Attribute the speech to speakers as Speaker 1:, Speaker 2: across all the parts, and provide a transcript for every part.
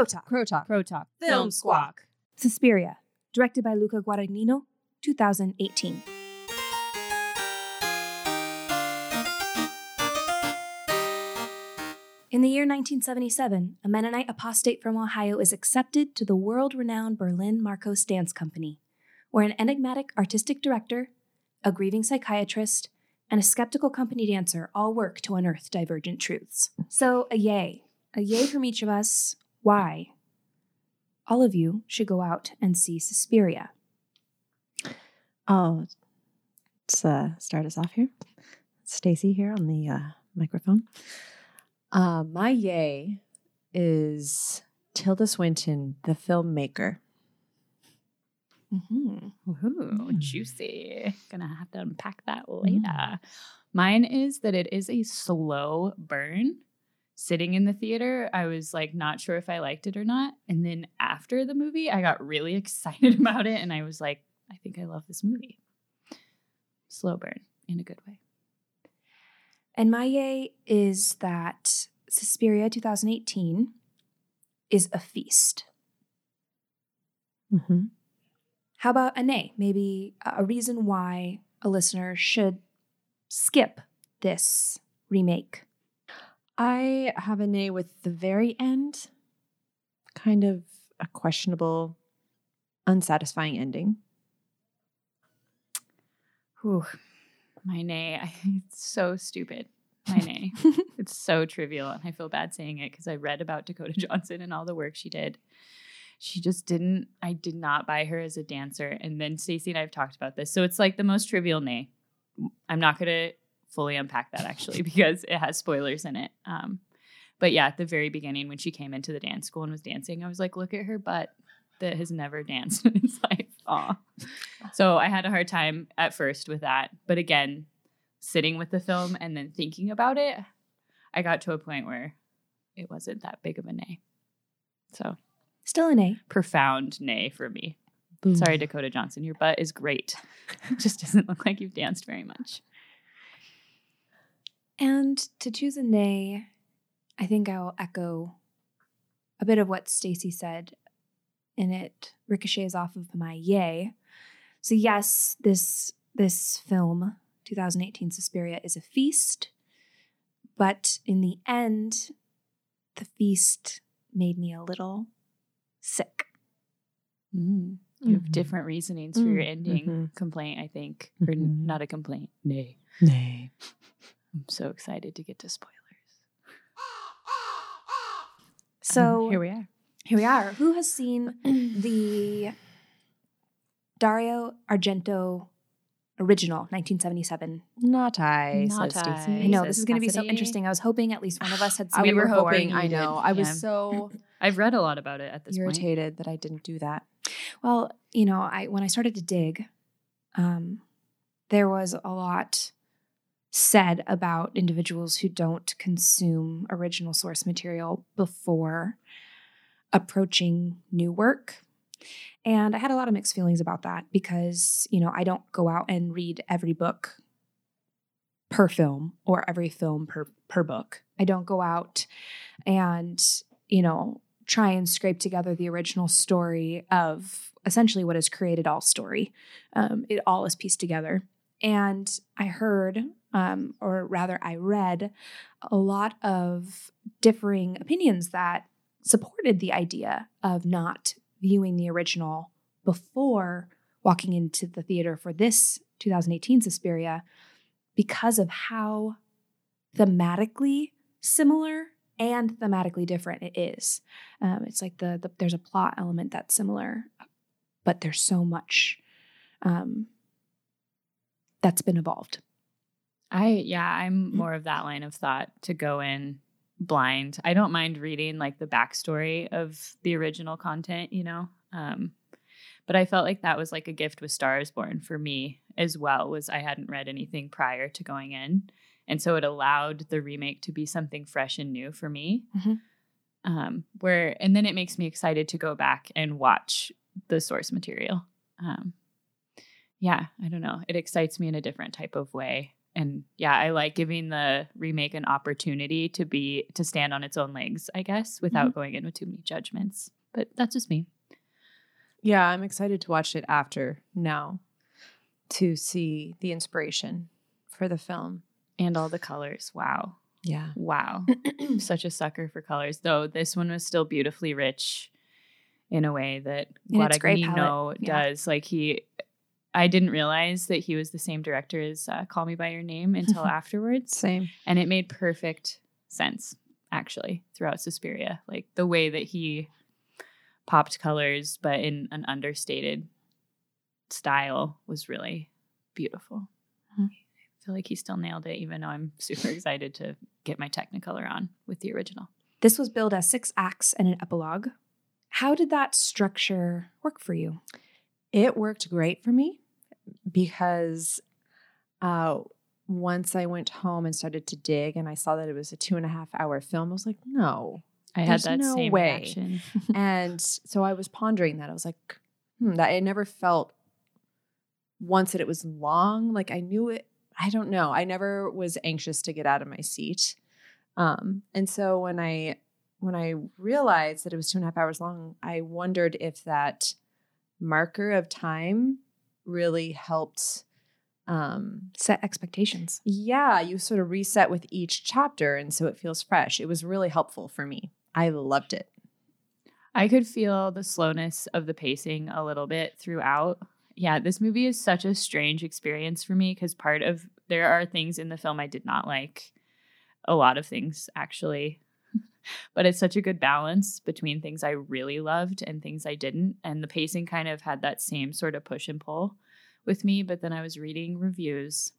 Speaker 1: Crow Talk.
Speaker 2: Crow Talk.
Speaker 3: Crow Talk.
Speaker 1: Film Squawk. Suspiria, directed by Luca Guadagnino, 2018. In the year 1977, a Mennonite apostate from Ohio is accepted to the world renowned Berlin Markos Dance Company, where an enigmatic artistic director, a grieving psychiatrist, and a skeptical company dancer all work to unearth divergent truths. So, a yay. A yay from each of us. Why? All of you should go out and see Suspiria.
Speaker 2: Oh, let's uh, start us off here. Stacy here on the uh, microphone. Uh, my yay is Tilda Swinton, the filmmaker.
Speaker 1: Mm-hmm.
Speaker 3: Ooh,
Speaker 2: Mm.
Speaker 3: juicy. Gonna have to unpack that later. Mine is that it is a slow burn. Sitting in the theater, I was like not sure if I liked it or not. And then after the movie, I got really excited about it and I was like, I think I love this movie. Slow burn in a good way.
Speaker 1: And my yay is that Suspiria 2018 is a feast.
Speaker 2: Mm-hmm.
Speaker 1: How about a nay? Maybe a reason why a listener should skip this remake.
Speaker 2: I have a nay with the very end, kind of a questionable, unsatisfying ending.
Speaker 3: Whew. My nay. I, it's so stupid. My nay. it's so trivial. And I feel bad saying it because I read about Dakota Johnson and all the work she did. She just didn't, I did not buy her as a dancer. And then Stacey and I have talked about this. So it's like the most trivial nay. I'm not going to fully unpack that actually because it has spoilers in it. Um, but yeah, at the very beginning when she came into the dance school and was dancing, I was like, look at her butt that has never danced in its life. Aw. So I had a hard time at first with that. But again, sitting with the film and then thinking about it, I got to a point where it wasn't that big of a nay. So
Speaker 1: Still a nay.
Speaker 3: profound nay for me. Sorry, Dakota Johnson, your butt is great. It just doesn't look like you've danced very much.
Speaker 1: And to choose a nay, I think I'll echo a bit of what Stacy said, and it ricochets off of my yay. So yes, this this film, 2018 Suspiria, is a feast, but in the end, the feast made me a little sick.
Speaker 3: Mm. You have
Speaker 2: Mhm.
Speaker 3: different reasonings for your
Speaker 2: Mm,
Speaker 3: ending
Speaker 2: mhm.
Speaker 3: complaint, I think. Or n-
Speaker 2: Mhm.
Speaker 3: not a complaint. Nay.
Speaker 2: Nay.
Speaker 3: I'm so excited to get to spoilers.
Speaker 1: So
Speaker 2: here we are.
Speaker 1: Here we are. Who has seen the Dario Argento original, 1977?
Speaker 2: Not I,
Speaker 3: Not I.
Speaker 2: Stacey.
Speaker 1: I know this is going to be so interesting. I was hoping at least one of us had seen
Speaker 2: we
Speaker 1: it
Speaker 2: were
Speaker 1: before.
Speaker 2: hoping. I know. I was
Speaker 3: Yeah.
Speaker 2: so
Speaker 3: I've read a lot about it at this point.
Speaker 2: irritated that I didn't do that.
Speaker 1: Well, you know, I when I started to dig, um, there was a lot said about individuals who don't consume original source material before approaching new work. And I had a lot of mixed feelings about that because, you know, I don't go out and read every book per film or every film per per book. I don't go out and, you know, try and scrape together the original story of essentially what has created all story. Um, it all is pieced together. And I heard, um, or rather, I read a lot of differing opinions that supported the idea of not viewing the original before walking into the theater for this 2018 Suspiria because of how thematically similar and thematically different it is. Um, it's like the, the there's a plot element that's similar, but there's so much um, that's been evolved.
Speaker 3: I yeah, I'm more of that line of thought to go in blind. I don't mind reading like the backstory of the original content, you know. Um, but I felt like that was like a gift with Stars Born for me as well. Was I hadn't read anything prior to going in, and so it allowed the remake to be something fresh and new for me.
Speaker 1: Mhm.
Speaker 3: Um, where and then it makes me excited to go back and watch the source material. Um, yeah, I don't know. It excites me in a different type of way and yeah, I like giving the remake an opportunity to be to stand on its own legs, I guess, without mm-hmm. going in with too many judgments. But that's just me.
Speaker 2: Yeah, I'm excited to watch it after now to see the inspiration for the film.
Speaker 3: And all the colors. Wow.
Speaker 2: Yeah.
Speaker 3: Wow. Such a sucker for colors. Though this one was still beautifully rich in a way that
Speaker 1: And it's great
Speaker 3: Guadagnino
Speaker 1: yeah.
Speaker 3: does. Like he I didn't realize that he was the same director as uh, Call Me by Your Name until afterwards.
Speaker 2: Same.
Speaker 3: And it made perfect sense, actually, throughout Suspiria. Like the way that he popped colors, but in an understated style was really beautiful.
Speaker 1: Mhm.
Speaker 3: I feel like he still nailed it, even though I'm super excited to get my Technicolor on with the original.
Speaker 1: This was billed as six acts and an epilogue. How did that structure work for you?
Speaker 2: It worked great for me because uh, once I went home and started to dig and I saw that it was a two and a half hour film, I was like, no.
Speaker 3: I had that
Speaker 2: no
Speaker 3: same
Speaker 2: way.
Speaker 3: reaction.
Speaker 2: and so I was pondering that. I was like, hmm, that I never felt once that it was long. Like I knew it. I don't know. I never was anxious to get out of my seat. Um, and so when I when I realized that it was two and a half hours long, I wondered if that marker of time really helped um
Speaker 1: Set expectations.
Speaker 2: yeah, you sort of reset with each chapter and so it feels fresh. It was really helpful for me. I loved it.
Speaker 3: I could feel the slowness of the pacing a little bit throughout. Yeah, this movie is such a strange experience for me because part of there are things in the film I did not like. A lot of things, actually. but it's such a good balance between things I really loved and things I didn't. And the pacing kind of had that same sort of push and pull with me. But then I was reading reviews,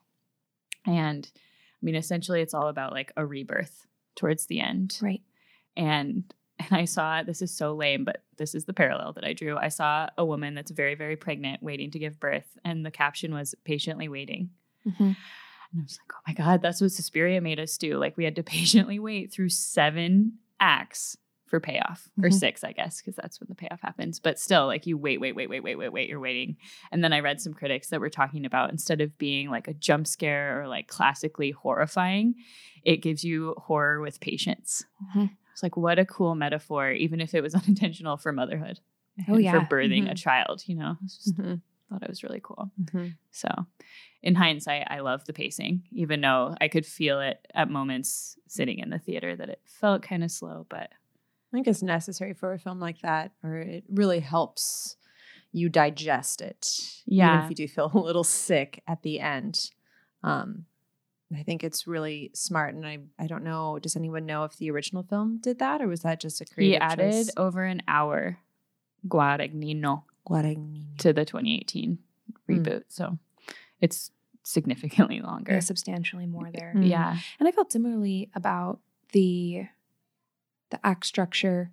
Speaker 3: and I mean, essentially, it's all about like a rebirth towards the end
Speaker 1: Right.
Speaker 3: and and I saw this is so lame, but this is the parallel that I drew. I saw a woman that's very very pregnant waiting to give birth, and the caption was patiently waiting.
Speaker 1: Mm-hmm.
Speaker 3: And I was like, oh my god, that's what Suspiria made us do. Like we had to patiently wait through seven acts for payoff, or
Speaker 1: Mhm.
Speaker 3: six, I guess, because that's when the payoff happens. But still, like you wait, wait, wait, wait, wait, wait, wait, you're waiting. And then I read some critics that were talking about instead of being like a jump scare or like classically horrifying, it gives you horror with patience.
Speaker 1: Mhm.
Speaker 3: It's like what a cool metaphor, even if it was unintentional for motherhood.
Speaker 1: Oh, yeah.
Speaker 3: for birthing a
Speaker 2: Mhm.
Speaker 3: child, you know. It's just
Speaker 2: Mm-hmm.
Speaker 3: Thought it was really cool. So, in hindsight, I love the pacing, even though I could feel it at moments sitting in the theater that it felt kind of slow. But
Speaker 2: I think it's necessary for a film like that, or it really helps you digest it. Even
Speaker 3: Yeah.
Speaker 2: if you do feel a little sick at the end. Um, I think it's really smart. And I, I don't know, does anyone know if the original film did that or was that just a creative?
Speaker 3: he added
Speaker 2: choice?
Speaker 3: over an hour Guadagnino To the 2018
Speaker 2: Hmm.
Speaker 3: reboot. So, it's significantly longer.
Speaker 1: There's substantially more there.
Speaker 2: Mm.
Speaker 3: Yeah.
Speaker 1: And I felt similarly about the the act structure.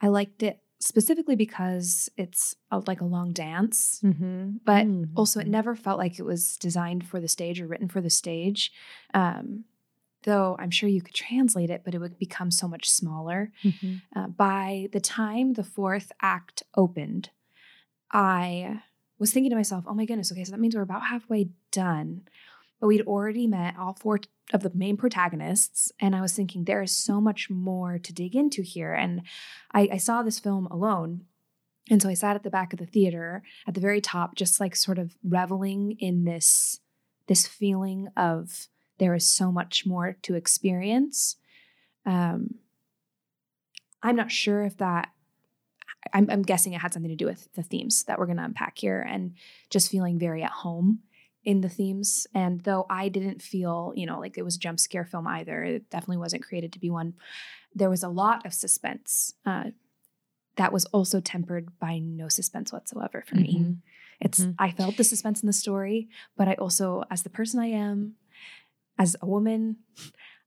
Speaker 1: I liked it specifically because it's a, like a long dance,
Speaker 2: Mm-hmm.
Speaker 1: but also it never felt like it was designed for the stage or written for the stage. Um, though I'm sure you could translate it, but it would become so much smaller.
Speaker 2: Mm-hmm.
Speaker 1: Uh, by the time the fourth act opened, I was thinking to myself, oh my goodness, okay, so that means we're about halfway done. But we'd already met all four of the main protagonists. And I was thinking, there is so much more to dig into here. And I, I saw this film alone. And so I sat at the back of the theater at the very top, just like sort of reveling in this, this feeling of there is so much more to experience. Um, I'm not sure if that. I'm, I'm guessing it had something to do with the themes that we're going to unpack here, and just feeling very at home in the themes. And though I didn't feel, you know, like it was a jump scare film either, it definitely wasn't created to be one. There was a lot of suspense uh, that was also tempered by no suspense whatsoever for me.
Speaker 2: Mhm.
Speaker 1: It's
Speaker 2: Mhm.
Speaker 1: I felt the suspense in the story, but I also, as the person I am, as a woman,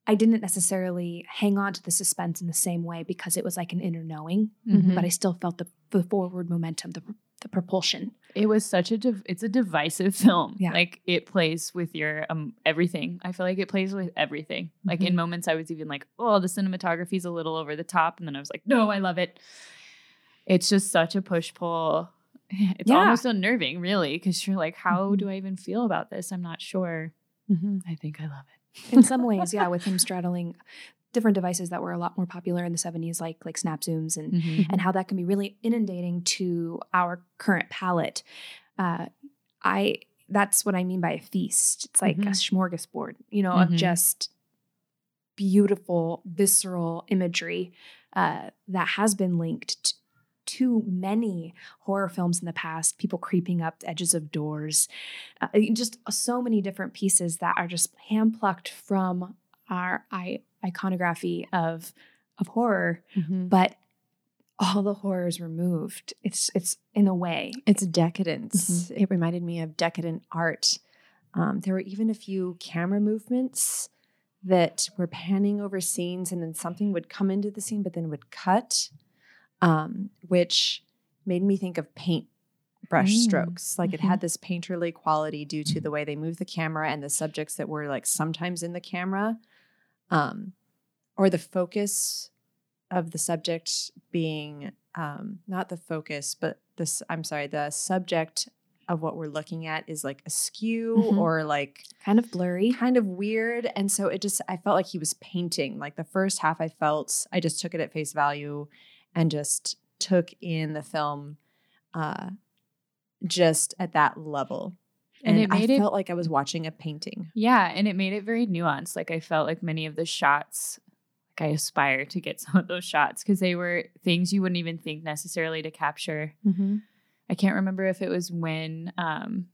Speaker 1: I didn't necessarily hang on to the suspense in the same way because it was like an inner knowing,
Speaker 2: Mhm.
Speaker 1: but I still felt the, the forward momentum, the, the propulsion.
Speaker 3: It was such a div- it's a divisive film.
Speaker 1: Yeah.
Speaker 3: Like it plays with your um everything. I feel like it plays with everything. Like in moments I was even like, "Oh, the cinematography's a little over the top." And then I was like, "No, I love it." It's just such a push pull. It's
Speaker 1: Yeah.
Speaker 3: almost unnerving, really, because you're like, "How do I even feel about this? I'm not sure."
Speaker 2: Mm-hmm.
Speaker 3: I think I love it.
Speaker 1: In some ways, yeah, with him straddling different devices that were a lot more popular in the 70s, like like snap zooms and
Speaker 3: Mhm.
Speaker 1: and how that can be really inundating to our current palate. Uh, I that's what I mean by a feast. It's like a smorgasbord, you know,
Speaker 3: Mhm.
Speaker 1: of just beautiful, visceral imagery uh, that has been linked t- to many horror films in the past. People creeping up the edges of doors, uh, just so many different pieces that are just hand plucked from our I- iconography of of horror
Speaker 2: Mm-hmm.
Speaker 1: but all the horrors removed. It's it's in a way.
Speaker 2: It's decadence. It reminded me of decadent art. Um, there were even a few camera movements that were panning over scenes, and then something would come into the scene, but then would cut, um, which made me think of paint brush
Speaker 3: Mm.
Speaker 2: strokes. Like it had this painterly quality due to the way they moved the camera and the subjects that were like sometimes in the camera, um, or the focus of the subject being um, not the focus, but this. I'm sorry, the subject of what we're looking at is like askew
Speaker 1: Mhm.
Speaker 2: or like
Speaker 1: Kind of blurry.
Speaker 2: kind of weird. And so it just, I felt like he was painting. Like the first half, I felt, I just took it at face value and just took in the film uh, just at that level.
Speaker 3: And
Speaker 2: And,
Speaker 3: it made
Speaker 2: I
Speaker 3: it-
Speaker 2: felt like I was watching a painting.
Speaker 3: Yeah, and it made it very nuanced. Like I felt like many of the shots, like I aspire to get some of those shots because they were things you wouldn't even think necessarily to capture.
Speaker 2: Mm-hmm.
Speaker 3: I can't remember if it was when um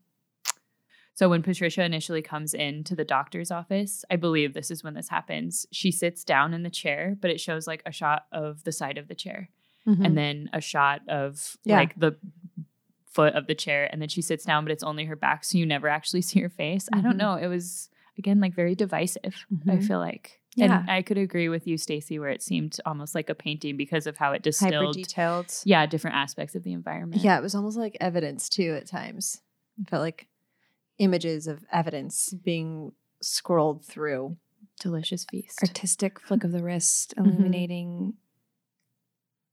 Speaker 3: so when Patricia initially comes into the doctor's office, I believe this is when this happens. She sits down in the chair, but it shows like a shot of the side of the chair and then a shot of
Speaker 2: Mm-hmm. Yeah.
Speaker 3: like the foot of the chair and then she sits down but it's only her back so you never actually see her face. I don't
Speaker 2: Mhm.
Speaker 3: know, it was again like very divisive. I
Speaker 2: Mhm.
Speaker 3: feel like.
Speaker 1: Yeah.
Speaker 3: And I could agree with you Stacey where it seemed almost like a painting because of how it
Speaker 2: hyper
Speaker 3: distilled
Speaker 2: detailed.
Speaker 3: yeah, different aspects of the environment.
Speaker 2: Yeah, it was almost like evidence too at times. It felt like images of evidence being scrolled through.
Speaker 3: Delicious feast.
Speaker 1: Artistic flick of the wrist,
Speaker 2: Mhm.
Speaker 1: illuminating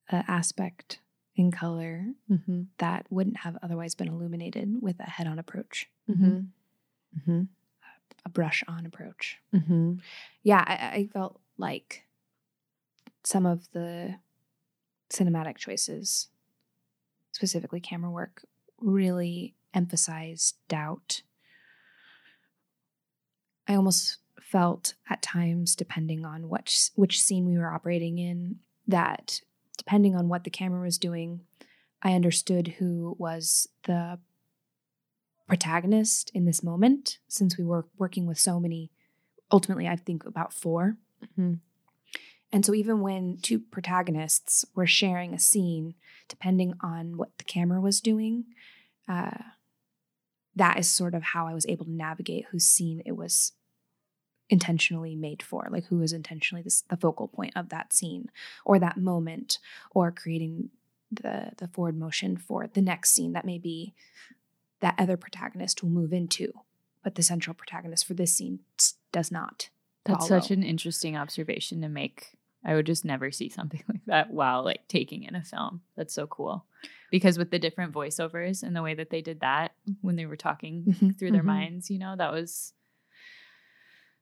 Speaker 1: an aspect in color
Speaker 2: Mm-hmm.
Speaker 1: that wouldn't have otherwise been illuminated with a head-on approach,
Speaker 2: Mm-hmm. Mm-hmm.
Speaker 1: a brush-on approach.
Speaker 2: Mm-hmm.
Speaker 1: Yeah, I, I felt like some of the cinematic choices, specifically camera work, really emphasized doubt. I almost felt at times, depending on which which scene we were operating in, that depending on what the camera was doing, I understood who was the protagonist in this moment, since we were working with so many. Ultimately, I think about 4
Speaker 2: Mhm.
Speaker 1: and so, even when two protagonists were sharing a scene, depending on what the camera was doing, uh, that is sort of how I was able to navigate whose scene it was intentionally made for, like who was intentionally this, the focal point of that scene or that moment, or creating the the forward motion for the next scene that maybe that other protagonist will move into, but the central protagonist for this scene does not.
Speaker 3: That's
Speaker 1: follow.
Speaker 3: such an interesting observation to make. I would just never see something like that while like taking in a film. That's so cool. Because with the different voiceovers and the way that they did that when they were talking
Speaker 1: Mhm,
Speaker 3: through their
Speaker 2: mhm.
Speaker 3: minds, you know, that was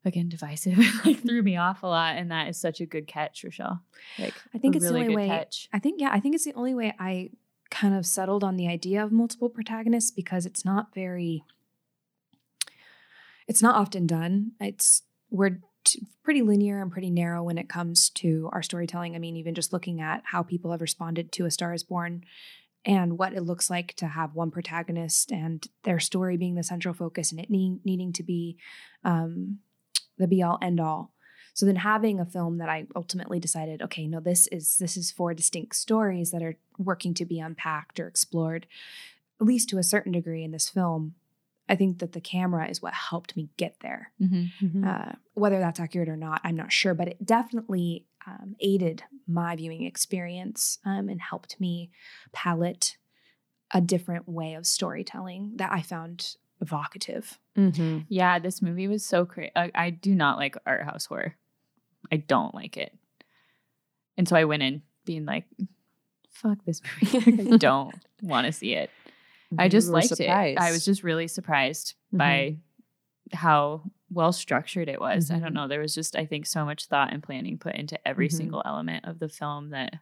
Speaker 3: again divisive. like threw me off a lot. And that is such a good catch, Rochelle. Like
Speaker 1: I think it's
Speaker 3: really
Speaker 1: the only way.
Speaker 3: catch.
Speaker 1: I think yeah, I think it's the only way I kind of settled on the idea of multiple protagonists because it's not very it's not often done. It's we're pretty linear and pretty narrow when it comes to our storytelling. I mean, even just looking at how people have responded to A Star is Born and what it looks like to have one protagonist and their story being the central focus and it need, needing to be um, the be all end all. So then having a film that I ultimately decided, okay, no, this is this is four distinct stories that are working to be unpacked or explored, at least to a certain degree in this film. I think that the camera is what helped me get there.
Speaker 3: Mhm.
Speaker 2: Mm-hmm.
Speaker 1: Uh, whether that's accurate or not, I'm not sure, but it definitely um, aided my viewing experience um, and helped me palette a different way of storytelling that I found evocative.
Speaker 2: Mm-hmm.
Speaker 3: Yeah, this movie was so crazy. I, I do not like art house horror. I don't like it. And so I went in being like, fuck this movie. I don't want to see it. I just liked it. I was just really surprised by how well structured it was. I
Speaker 2: Mhm.
Speaker 3: don't know. There was just, I think, so much thought and planning put into every
Speaker 2: Mhm.
Speaker 3: single element of the film that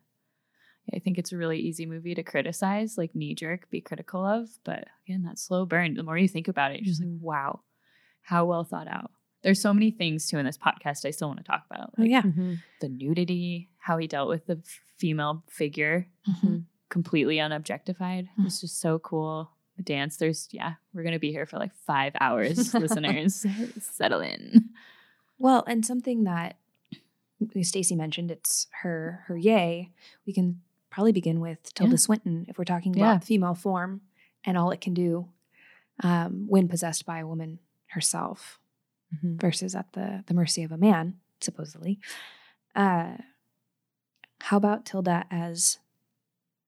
Speaker 3: I think it's a really easy movie to criticize, like knee jerk, be critical of. But again, that slow burn, the more you think about it, you're just like, wow, how well thought out. There's so many things too in this podcast I still want to talk about.
Speaker 1: Oh yeah.
Speaker 2: Mm-hmm.
Speaker 3: the nudity, how he dealt with the female figure,
Speaker 1: Mhm.
Speaker 3: Completely unobjectified. It's just so cool. The dance, there's yeah, we're gonna be here for like five hours, listeners. Settle in.
Speaker 1: Well, and something that Stacy mentioned, it's her her yay. We can probably begin with Tilda
Speaker 3: Yeah.
Speaker 1: Swinton if we're talking
Speaker 3: Yeah.
Speaker 1: about female form and all it can do um, when possessed by a woman herself
Speaker 2: Mm-hmm.
Speaker 1: versus at the the mercy of a man, supposedly. Uh, how about Tilda as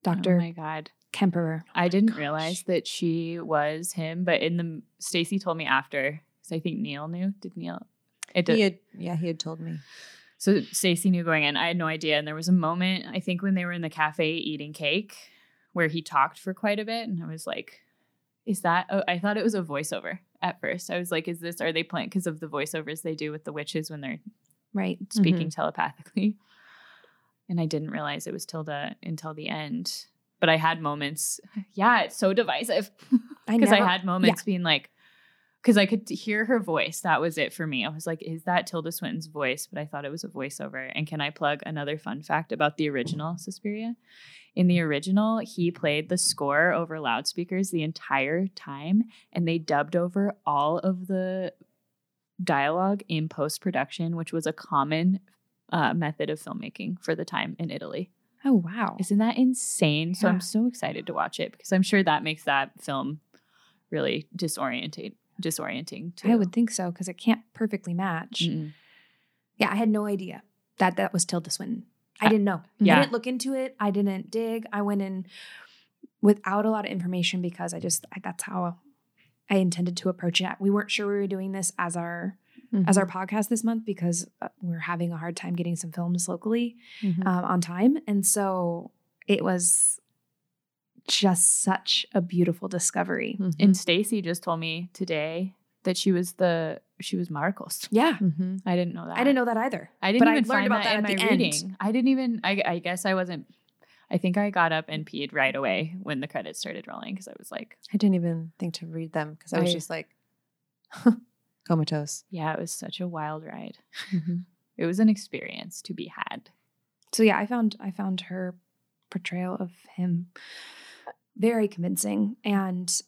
Speaker 3: Oh
Speaker 1: Doctor
Speaker 3: my god.
Speaker 1: Klemperer?
Speaker 3: Oh I didn't
Speaker 1: Gosh.
Speaker 3: realize that she was him, but in the Stacy told me after, because I think Neil knew. Did Neil? It did.
Speaker 2: He had, yeah, he had told me.
Speaker 3: So Stacy knew going in. I had no idea. And there was a moment, I think, when they were in the cafe eating cake where he talked for quite a bit. And I was like, is that, oh, I thought it was a voiceover at first. I was like, is this, are they playing, because of the voiceovers they do with the witches when they're
Speaker 1: Right.
Speaker 3: speaking mm-hmm. telepathically. And I didn't realize it was Tilda until the end. But I had moments, yeah, it's so divisive. Because I,
Speaker 1: never-
Speaker 3: had moments being like, because I could hear her voice. That was it for me. I was like, is that Tilda Swinton's voice? But I thought it was a voiceover. And can I plug another fun fact about the original Suspiria? In the original, he played the score over loudspeakers the entire time, and they dubbed over all of the dialogue in post production, which was a common uh, method of filmmaking for the time in Italy.
Speaker 1: Oh wow.
Speaker 3: Isn't that insane? So I'm so excited to watch it because I'm sure that makes that film really disorientate disorienting too.
Speaker 1: I would think so because it can't perfectly match.
Speaker 3: Mm-mm.
Speaker 1: Yeah, I had no idea that that was Tilda Swinton. I
Speaker 3: I-
Speaker 1: didn't know.
Speaker 3: yeah.
Speaker 1: I didn't look into it. I didn't dig. I went in without a lot of information because I just I, that's how I intended to approach it. We weren't sure we were doing this as our as our podcast this month because uh, we're having a hard time getting some films locally
Speaker 2: Mhm.
Speaker 1: um, on time, and so it was just such a beautiful discovery.
Speaker 2: Mhm.
Speaker 3: And Stacy just told me today that she was the she was Markos.
Speaker 1: Yeah,
Speaker 2: Mhm.
Speaker 3: I didn't know that.
Speaker 1: I didn't know that either.
Speaker 3: I didn't
Speaker 1: but I
Speaker 3: even
Speaker 1: learned
Speaker 3: find
Speaker 1: about
Speaker 3: that,
Speaker 1: that
Speaker 3: in
Speaker 1: at
Speaker 3: my
Speaker 1: the end.
Speaker 3: I didn't even. I, I guess I wasn't. I think I got up and peed right away when the credits started rolling because I was like,
Speaker 2: I didn't even think to read them because I was
Speaker 3: I-
Speaker 2: just like comatose.
Speaker 3: yeah, it was such a wild ride.
Speaker 2: Mhm.
Speaker 3: It was an experience to be had.
Speaker 1: so yeah, I found I found her portrayal of him very convincing, and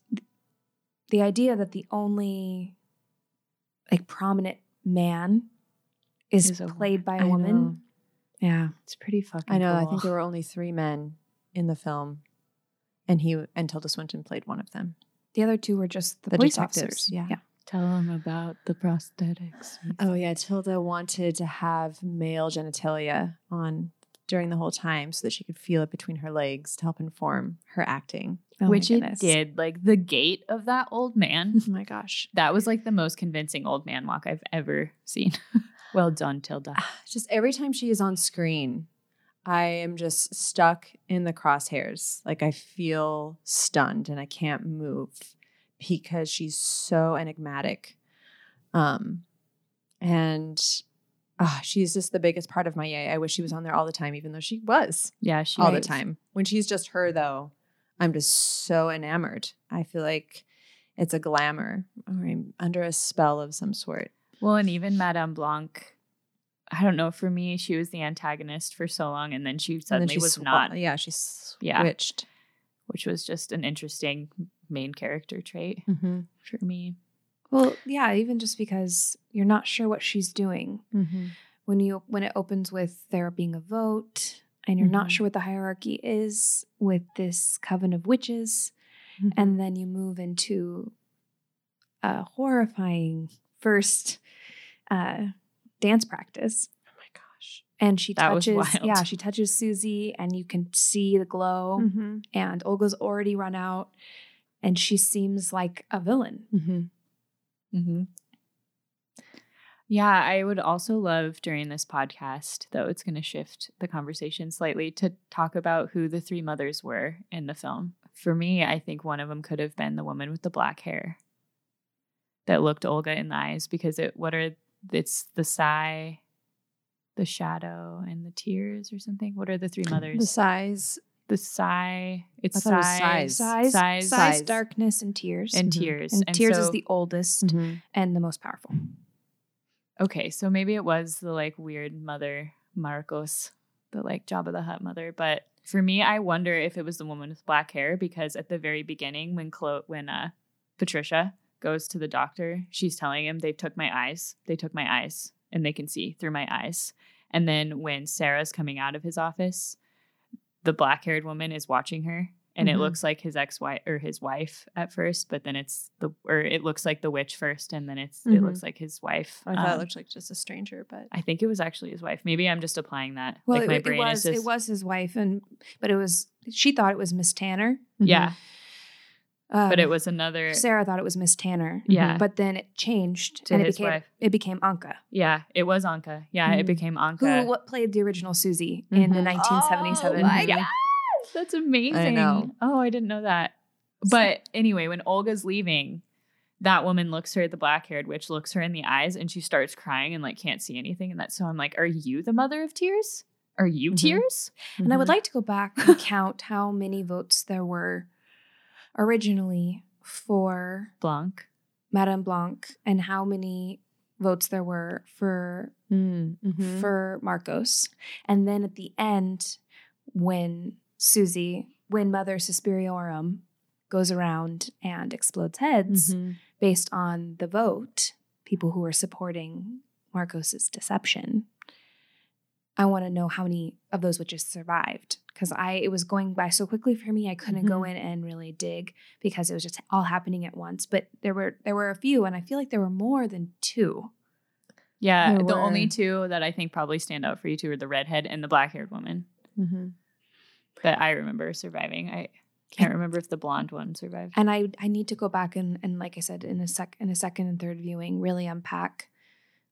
Speaker 1: the idea that the only like prominent man is,
Speaker 3: Is a
Speaker 1: played by
Speaker 2: I
Speaker 1: a woman.
Speaker 2: know.
Speaker 1: Yeah,
Speaker 3: It's pretty fucking.
Speaker 2: I know. I think there were only three men in the film, and he and Tilda Swinton played one of them.
Speaker 1: the other two were just the,
Speaker 2: The
Speaker 1: police
Speaker 2: detectives,
Speaker 1: officers.
Speaker 2: yeah.
Speaker 1: yeah.
Speaker 3: Tell them about the prosthetics.
Speaker 2: Oh yeah, Tilda wanted to have male genitalia on during the whole time so that she could feel it between her legs to help inform her acting.
Speaker 1: Oh
Speaker 3: Which it did. Like the gait of that old man.
Speaker 2: Oh my gosh.
Speaker 3: That was like the most convincing old man walk I've ever seen. well done, Tilda.
Speaker 2: Ah, just every time she is on screen, I am just stuck in the crosshairs. Like I feel stunned and I can't move because she's so enigmatic. Um and ah, she's just the biggest part of my yay. I wish she was on there all the time, even though she was
Speaker 3: Yeah, she
Speaker 2: all
Speaker 3: was.
Speaker 2: the time. When she's just her, though, I'm just so enamored. I feel like it's a glamour or I'm under a spell of some sort.
Speaker 3: Well, and even Madame Blanc, I don't know. For me, she was the antagonist for so long, and then she
Speaker 2: And then
Speaker 3: suddenly
Speaker 2: she
Speaker 3: was
Speaker 2: swa-
Speaker 3: not,
Speaker 2: Yeah, she switched.
Speaker 3: Yeah. which was just an interesting main character trait
Speaker 2: Mm-hmm.
Speaker 3: for me.
Speaker 1: Well, yeah, even just because you're not sure what she's doing
Speaker 2: Mm-hmm.
Speaker 1: when you when it opens with there being a vote and you're not
Speaker 2: Mhm.
Speaker 1: sure what the hierarchy is with this coven of witches
Speaker 2: Mm-hmm.
Speaker 1: and then you move into a horrifying first uh, dance practice
Speaker 2: oh my gosh.
Speaker 1: and she
Speaker 3: That
Speaker 1: touches yeah she touches susie and you can see the glow
Speaker 2: Mm-hmm.
Speaker 1: and olga's already run out and she seems like a villain
Speaker 2: Mm-hmm.
Speaker 3: Mm-hmm. Yeah, I would also love during this podcast, though it's going to shift the conversation slightly, to talk about who the three mothers were in the film. For me, I think one of them could have been the woman with the black hair. that looked Olga in the eyes because it what are it's the sigh, the shadow, and the tears or something. What are the three mothers?
Speaker 2: The size.
Speaker 3: The sigh. It's
Speaker 2: I thought it was
Speaker 3: sigh,
Speaker 2: sighs.
Speaker 1: Size, size, darkness, and tears.
Speaker 3: and
Speaker 2: Mhm.
Speaker 3: tears.
Speaker 1: And tears is the oldest
Speaker 2: Mhm.
Speaker 1: and the most powerful.
Speaker 3: Okay, so maybe it was the like weird mother Markos, the like Jabba the Hutt mother. But for me, I wonder if it was the woman with black hair because at the very beginning, when Chloe, when uh, Patricia goes to the doctor, she's telling him they took my eyes, they took my eyes, and they can see through my eyes. And then when Sarah's coming out of his office, the black haired woman is watching her. And it
Speaker 2: Mhm.
Speaker 3: looks like his ex wife or his wife at first, but then it's the or it looks like the witch first, and then it's it
Speaker 2: Mhm.
Speaker 3: looks like his wife.
Speaker 2: I thought
Speaker 3: Um,
Speaker 2: it looked like just a stranger, but
Speaker 3: I think it was actually his wife. Maybe I'm just applying that.
Speaker 1: Well,
Speaker 3: like my
Speaker 1: it,
Speaker 3: brain
Speaker 1: it was
Speaker 3: is just
Speaker 1: it was his wife, and but it was she thought it was Miss Tanner.
Speaker 3: yeah, but it
Speaker 1: Um,
Speaker 3: was another
Speaker 1: Sarah thought it was Miss Tanner.
Speaker 3: yeah
Speaker 1: But then it changed
Speaker 3: To
Speaker 1: and it
Speaker 3: his
Speaker 1: became
Speaker 3: wife.
Speaker 1: it became Anke,
Speaker 3: yeah it was Anke. Yeah, it
Speaker 2: Mhm.
Speaker 3: became
Speaker 1: who
Speaker 3: Anke.
Speaker 1: what played the original Susie in the
Speaker 2: Mhm.
Speaker 1: 1977
Speaker 2: Oh my
Speaker 1: movie.
Speaker 2: God.
Speaker 3: That's amazing.
Speaker 2: I know.
Speaker 3: Oh, I didn't know that. But anyway, when Olga's leaving, that woman looks her, the black haired witch looks her in the eyes and she starts crying and like can't see anything. And that's so I'm like, Are you the mother of tears? Are you
Speaker 2: Mhm.
Speaker 3: tears?
Speaker 1: And I would
Speaker 2: Mhm.
Speaker 1: like to go back and count how many votes there were originally for
Speaker 3: Blanc.
Speaker 1: Madame Blanc and how many votes there were for
Speaker 2: Mm, mhm.
Speaker 1: for Markos. And then at the end, when Susie, when Mother Suspiriorum goes around and explodes heads
Speaker 2: Mhm.
Speaker 1: based on the vote, people who are supporting Markos's deception. I want to know how many of those witches survived because I it was going by so quickly for me I couldn't go in and really dig because it was just all happening at once. But there were there were a few, and I feel like there were more than two.
Speaker 3: Yeah.
Speaker 2: There
Speaker 3: the only two that I think probably stand out for you two are the redhead and the black haired woman.
Speaker 2: Mhm.
Speaker 3: that I remember surviving. I can't remember if the blonde one survived.
Speaker 1: and I I need to go back and and like I said in a sec in a second and third viewing really unpack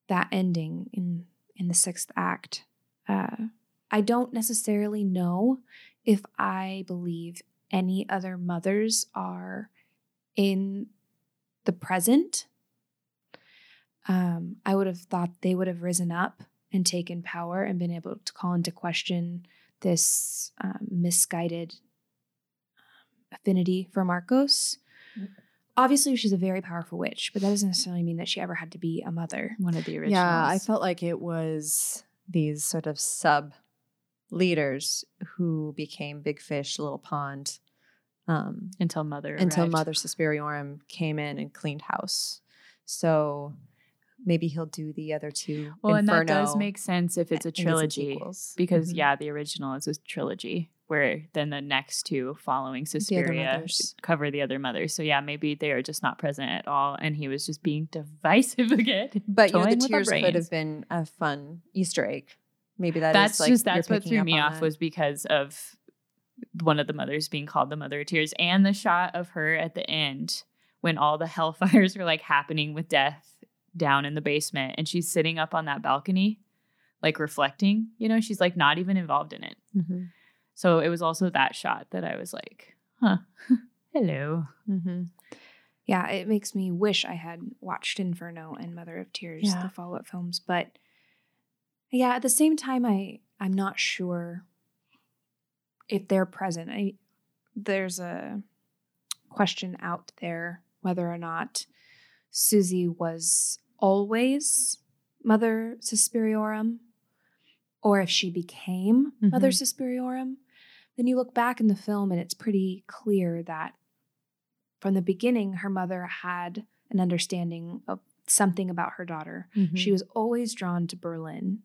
Speaker 1: that ending in in the sixth act. Uh, I don't necessarily know if I believe any other mothers are in the present. Um, I would have thought they would have risen up and taken power and been able to call into question this um, misguided affinity for Markos. Obviously, she's a very powerful witch, but that doesn't necessarily mean that she ever had to be a mother.
Speaker 3: One of the originals.
Speaker 2: Yeah, I felt like it was these sort of sub leaders who became Big Fish, Little Pond, um,
Speaker 3: until mother
Speaker 2: until
Speaker 3: arrived.
Speaker 2: Mother Suspiriorum came in and cleaned house. So maybe he'll do the other two.
Speaker 3: Well, and that does make sense if it's a trilogy because
Speaker 2: Mhm.
Speaker 3: yeah, the original is a trilogy where then the next two following Suspiria
Speaker 2: mothers.
Speaker 3: cover the other mothers. So yeah, maybe they are just not present at all, and he was just being divisive again.
Speaker 2: But you know, the tears could have been a fun Easter egg. Maybe that is
Speaker 3: that's
Speaker 2: like
Speaker 3: just that's what threw me off
Speaker 2: that.
Speaker 3: was because of one of the mothers being called the mother of tears and the shot of her at the end when all the hellfires are like happening with death down in the basement and she's sitting up on that balcony like reflecting you know she's like not even involved in it
Speaker 2: Mhm.
Speaker 3: So it was also that shot that i was like huh hello
Speaker 2: Mhm.
Speaker 1: Yeah, it makes me wish I had watched Inferno and Mother of Tears,
Speaker 2: Yeah.
Speaker 1: the follow-up films. But yeah, at the same time, I I'm not sure if they're present. I there's a question out there whether or not Susie was always Mother Suspiriorum, or if she became Mother
Speaker 2: Mhm.
Speaker 1: Suspiriorum. Then you look back in the film, and it's pretty clear that from the beginning, her mother had an understanding of something about her daughter.
Speaker 2: Mhm.
Speaker 1: She was always drawn to Berlin.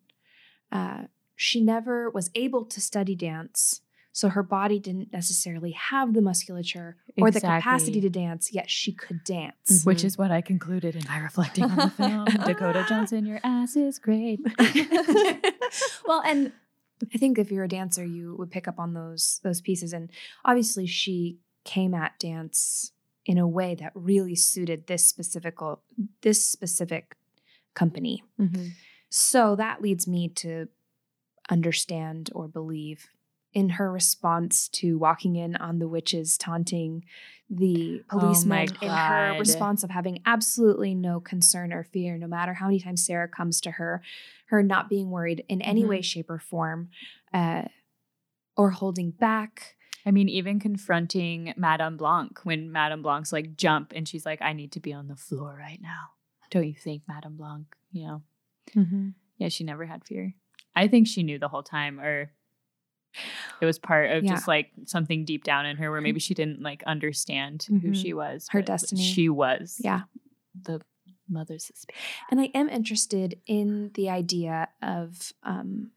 Speaker 1: Uh, she never was able to study dance, so her body didn't necessarily have the musculature or the capacity to dance, yet she could dance.
Speaker 3: which
Speaker 2: Mhm.
Speaker 3: is what i concluded in my reflecting on the film dakota johnson your ass is great
Speaker 1: well, and I think if you're a dancer, you would pick up on those those pieces. And obviously, she came at dance in a way that really suited this specific this specific company.
Speaker 2: Mhm.
Speaker 1: So that leads me to understand or believe in her response to walking in on the witches taunting the
Speaker 3: Oh
Speaker 1: policeman in her response of having absolutely no concern or fear no matter how many times sarah comes to her her not being worried in any way shape or form uh, or holding back
Speaker 3: I mean, even confronting Madame Blanc when Madame Blanc's like jump and she's like, I need to be on the floor right now. Don't you think, Madame Blanc? You know,
Speaker 2: Mm-hmm.
Speaker 3: yeah, she never had fear. I think she knew the whole time, or it was part of
Speaker 1: Yeah.
Speaker 3: just like something deep down in her where maybe she didn't like understand who
Speaker 2: Mhm.
Speaker 3: she was.
Speaker 1: Her destiny.
Speaker 3: She was.
Speaker 1: yeah
Speaker 3: The mother's.
Speaker 1: And I am interested in the idea of um,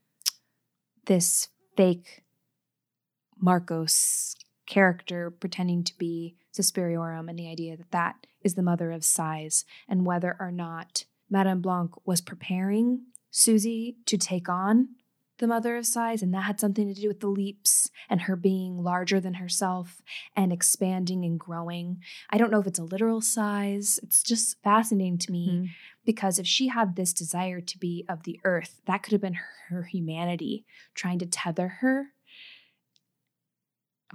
Speaker 1: this fake Markos character pretending to be Suspiriorum and the idea that that is the mother of size and whether or not Madame Blanc was preparing Susie to take on the mother of size, and that had something to do with the leaps and her being larger than herself and expanding and growing. I don't know if it's a literal size. It's just fascinating to me
Speaker 3: Mhm.
Speaker 1: because if she had this desire to be of the earth, that could have been her humanity trying to tether her.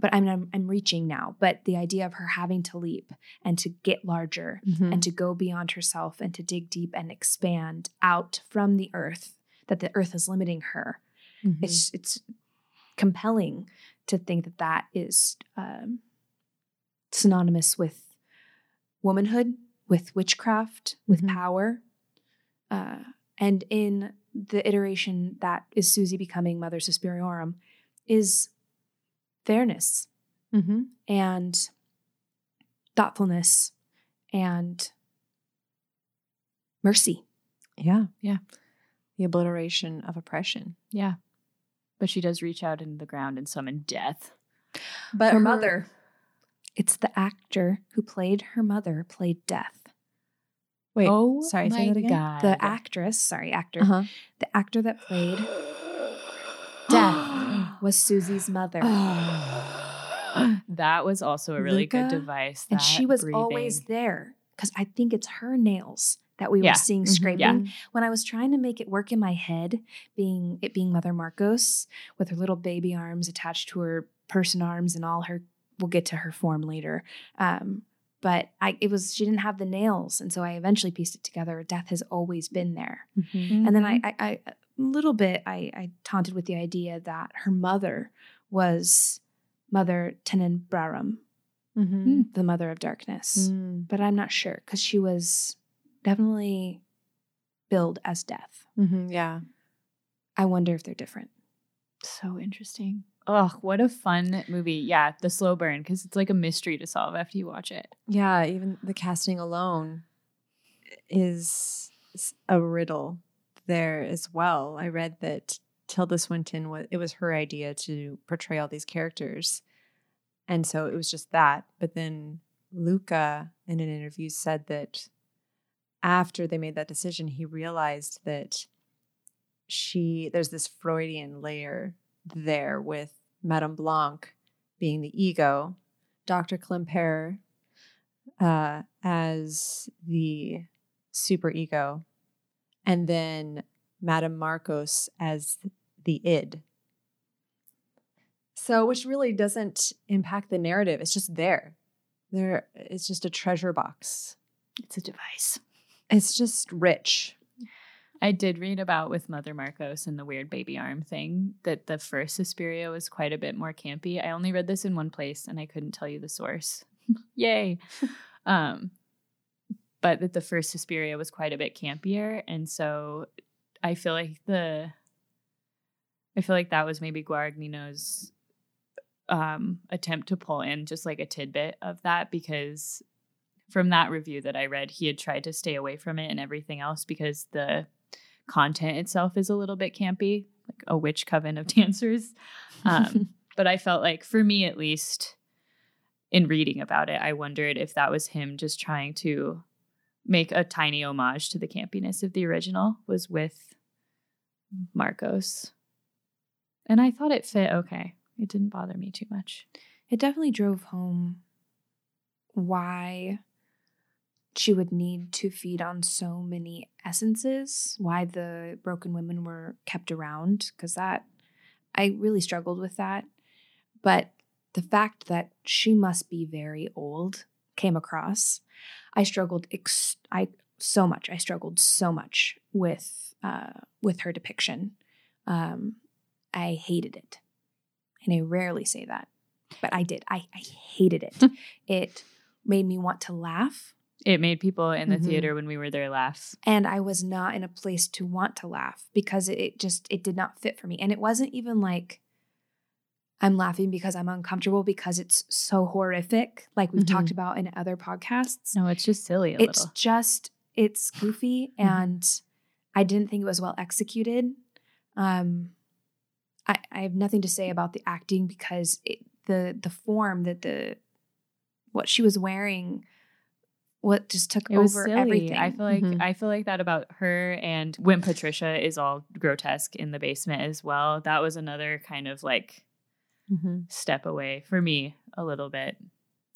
Speaker 1: But I'm, I'm I'm reaching now. But the idea of her having to leap and to get larger
Speaker 2: Mm-hmm.
Speaker 1: and to go beyond herself and to dig deep and expand out from the earth, that the earth is limiting her.
Speaker 2: Mm-hmm.
Speaker 1: It's it's compelling to think that that is um, synonymous with womanhood, with witchcraft, with
Speaker 2: Mhm.
Speaker 1: power, uh, and in the iteration that is Susie becoming Mother Suspiriorum, is fairness
Speaker 2: Mm-hmm.
Speaker 1: and thoughtfulness and mercy.
Speaker 2: Yeah.
Speaker 3: Yeah.
Speaker 2: The obliteration of oppression.
Speaker 3: Yeah. But she does reach out into the ground and summon death.
Speaker 2: But
Speaker 1: her mother, it's the actor who played her mother played death.
Speaker 2: Wait.
Speaker 3: oh,
Speaker 2: sorry, say that again?
Speaker 3: God.
Speaker 1: The actress, sorry, actor,
Speaker 2: Uh-huh.
Speaker 1: the actor that played death was Susie's mother.
Speaker 3: that was also a really good
Speaker 2: Luca?
Speaker 3: device.
Speaker 1: and she was always there because I think it's her nails that we
Speaker 3: Yeah.
Speaker 1: were seeing scraping.
Speaker 3: Yeah.
Speaker 1: When I was trying to make it work in my head, being it being Mother Markos with her little baby arms attached to her person arms and all her. We'll get to her form later. Um, but I, it was she didn't have the nails, and so I eventually pieced it together. Death has always been there.
Speaker 2: Mm-hmm.
Speaker 1: And then I, I, I a little bit, I, I taunted with the idea that her mother was Mother Tenebrarum,
Speaker 2: Mm-hmm.
Speaker 1: the mother of darkness.
Speaker 2: Mm.
Speaker 1: But I'm not sure because she was definitely billed as death.
Speaker 2: Mm-hmm. Yeah.
Speaker 1: I wonder if they're different.
Speaker 3: so interesting. Oh, what a fun movie. Yeah, the slow burn because it's like a mystery to solve after you watch it.
Speaker 2: Yeah. Even the casting alone is a riddle there as well. I read that Tilda Swinton was it was her idea to portray all these characters. And so it was just that. But then Luca in an interview said that after they made that decision, he realized that she there's this Freudian layer there with Madame Blanc being the ego, Dr. Klemperer uh, as the superego, and then Madame Markos as the id. So, which really doesn't impact the narrative. It's just there. There, it's just a treasure box.
Speaker 3: It's a device.
Speaker 2: It's just rich.
Speaker 3: I did read about with Mother Markos and the weird baby arm thing that the first Suspiria was quite a bit more campy. I only read this in one place and I couldn't tell you the source. Yay. um but that the first Suspiria was quite a bit campier and so I feel like the I feel like that was maybe Guadagnino's um attempt to pull in just like a tidbit of that because from that review that I read, he had tried to stay away from it and everything else because the content itself is a little bit campy, like a witch coven of dancers. Um, but I felt like, for me at least, in reading about it, I wondered if that was him just trying to make a tiny homage to the campiness of the original was with Markos. And I thought it fit okay. It didn't bother me too much.
Speaker 1: It definitely drove home why she would need to feed on so many essences, why the broken women were kept around, because that I really struggled with that. But the fact that she must be very old came across. I struggled ex- I so much. I struggled so much with uh, with her depiction. Um, I hated it, and I rarely say that, but I did. I, I hated it. it made me want to laugh,
Speaker 3: It made people in the
Speaker 2: Mhm.
Speaker 3: theater when we were there laugh.
Speaker 1: and I was not in a place to want to laugh because it, just it did not fit for me, and it wasn't even like. I'm laughing because I'm uncomfortable because it's so horrific, like we've talked about in other podcasts.
Speaker 3: No, it's just silly a
Speaker 1: it's
Speaker 3: little.
Speaker 1: just it's goofy and i didn't think it was well executed um i i have nothing to say about the acting because it, the the form that the what she was wearing what just took
Speaker 3: It
Speaker 1: over everything
Speaker 3: I feel like
Speaker 2: Mhm.
Speaker 3: I feel like that about her and when Patricia is all grotesque in the basement as well. That was another kind of like
Speaker 2: Mhm.
Speaker 3: step away for me a little bit.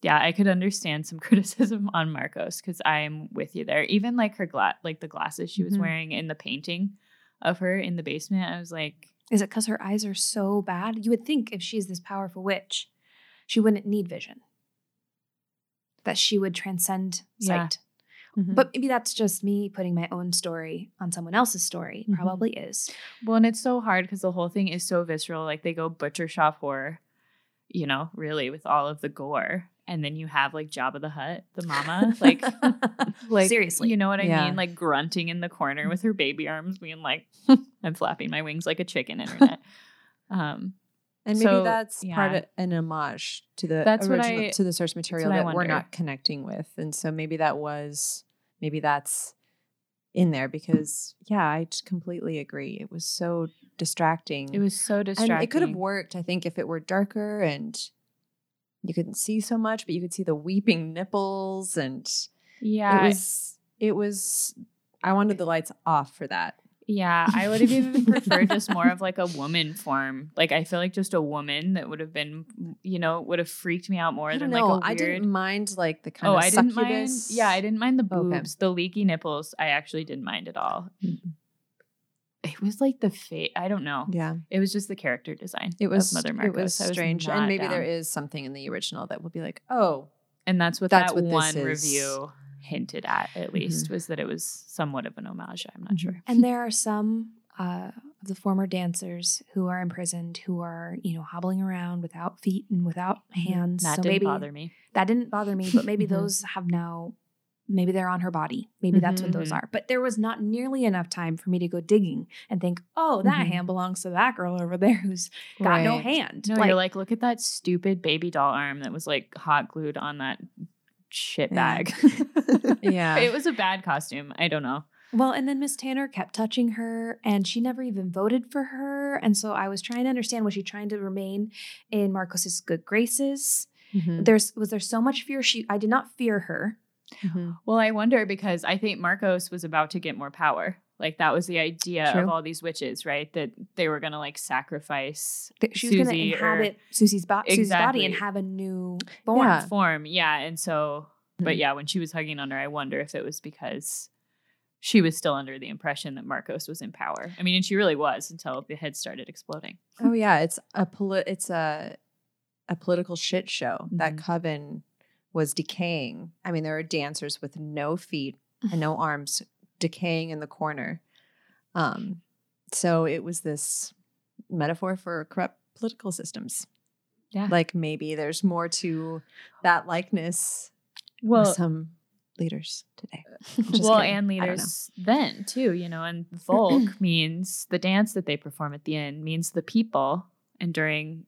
Speaker 3: Yeah, I could understand some criticism on Markos because I'm with you there. Even like her gla- like the glasses she was
Speaker 2: Mhm.
Speaker 3: wearing in the painting of her in the basement, I was like,
Speaker 1: is it because her eyes are so bad you would think if she's this powerful witch she wouldn't need vision that she would transcend
Speaker 3: Yeah.
Speaker 1: sight
Speaker 2: Mhm.
Speaker 1: but maybe that's just me putting my own story on someone else's story
Speaker 2: Mhm.
Speaker 1: probably is
Speaker 3: Well, and it's so hard because the whole thing is so visceral. Like they go butcher shop horror, you know, really with all of the gore. And then you have like Jabba the Hutt, the mama, like, like
Speaker 1: Seriously.
Speaker 3: you know what I
Speaker 2: Yeah.
Speaker 3: mean? Like grunting in the corner with her baby arms, being like, I'm flapping my wings like a chicken. Internet. Um,
Speaker 2: And maybe
Speaker 3: So,
Speaker 2: that's part of an homage to the
Speaker 3: That's
Speaker 2: original
Speaker 3: I-
Speaker 2: to the source material that we're not connecting with. And so maybe that was maybe that's in there because yeah, I completely agree. It was so distracting.
Speaker 3: it was so distracting.
Speaker 2: and it could have worked, I think, if it were darker and you couldn't see so much, but you could see the weeping nipples and
Speaker 3: Yeah,
Speaker 2: it was it was I wanted the lights off for that.
Speaker 3: Yeah, I would have even preferred just more of like a woman form. Like I feel like just a woman that would have been, you know, would have freaked me out more than
Speaker 2: don't
Speaker 3: like
Speaker 2: know.
Speaker 3: a weird.
Speaker 2: I didn't mind like the kind of
Speaker 3: oh,
Speaker 2: of
Speaker 3: I didn't mind.
Speaker 2: succubus.
Speaker 3: Yeah, I didn't mind the
Speaker 2: Okay.
Speaker 3: boobs, the leaky nipples. I actually didn't mind at all. It was like the fate. I don't know.
Speaker 2: Yeah.
Speaker 3: It was just the character design.
Speaker 2: It was
Speaker 3: of Mother
Speaker 2: Markos.
Speaker 3: it
Speaker 2: was strange,
Speaker 3: not
Speaker 2: and maybe there
Speaker 3: down.
Speaker 2: is something in the original that will be like, oh,
Speaker 3: and that's what
Speaker 2: that's
Speaker 3: that
Speaker 2: what this
Speaker 3: one. Review hinted at. At mm-hmm. least was that it was somewhat of an homage. I'm not
Speaker 2: Mhm.
Speaker 3: sure.
Speaker 1: And there are some uh, of the former dancers who are imprisoned who are, you know, hobbling around without feet and without mm-hmm. hands.
Speaker 3: That
Speaker 1: so
Speaker 3: didn't
Speaker 1: maybe
Speaker 3: bother me.
Speaker 1: that didn't bother me, but maybe
Speaker 2: mm-hmm.
Speaker 1: those have now, maybe they're on her body. Maybe that's what those are. But there was not nearly enough time for me to go digging and think, oh, that hand belongs to that girl over there who's got no hand.
Speaker 3: No, you're like, look at that stupid baby doll arm that was like hot glued on that shit
Speaker 2: Yeah.
Speaker 3: bag.
Speaker 2: Yeah.
Speaker 3: it was a bad costume. I don't know.
Speaker 1: Well, and then Miss Tanner kept touching her, and she never even voted for her. And so I was trying to understand was she trying to remain in Markos's good graces?
Speaker 2: Mhm.
Speaker 1: There's was there so much fear? She I did not fear her.
Speaker 2: Mhm.
Speaker 3: Well, I wonder because I think Marcos was about to get more power. Like that was the idea
Speaker 2: True.
Speaker 3: of all these witches, right? That they were gonna like sacrifice
Speaker 1: That She was going to
Speaker 3: Susie or-
Speaker 1: inhabit Susie's, bo- Susie's body and have a new form.
Speaker 2: Yeah.
Speaker 3: form. Yeah. And so, but
Speaker 2: Mhm.
Speaker 3: yeah, when she was hugging on her, I wonder if it was because she was still under the impression that Markos was in power. I mean, and she really was until the head started exploding.
Speaker 2: Oh yeah, it's a poli- it's a a political shit show. That
Speaker 3: Mhm.
Speaker 2: coven was decaying. I mean, there are dancers with no feet and no arms decaying in the corner. Um, so it was this metaphor for corrupt political systems.
Speaker 3: Yeah.
Speaker 2: Like maybe there's more to that likeness
Speaker 3: Well,
Speaker 2: with some leaders today. Just
Speaker 3: well,
Speaker 2: kidding.
Speaker 3: and
Speaker 2: I don't know.
Speaker 3: leaders then too, you know, and Volk means the dance that they perform at the end means the people. And during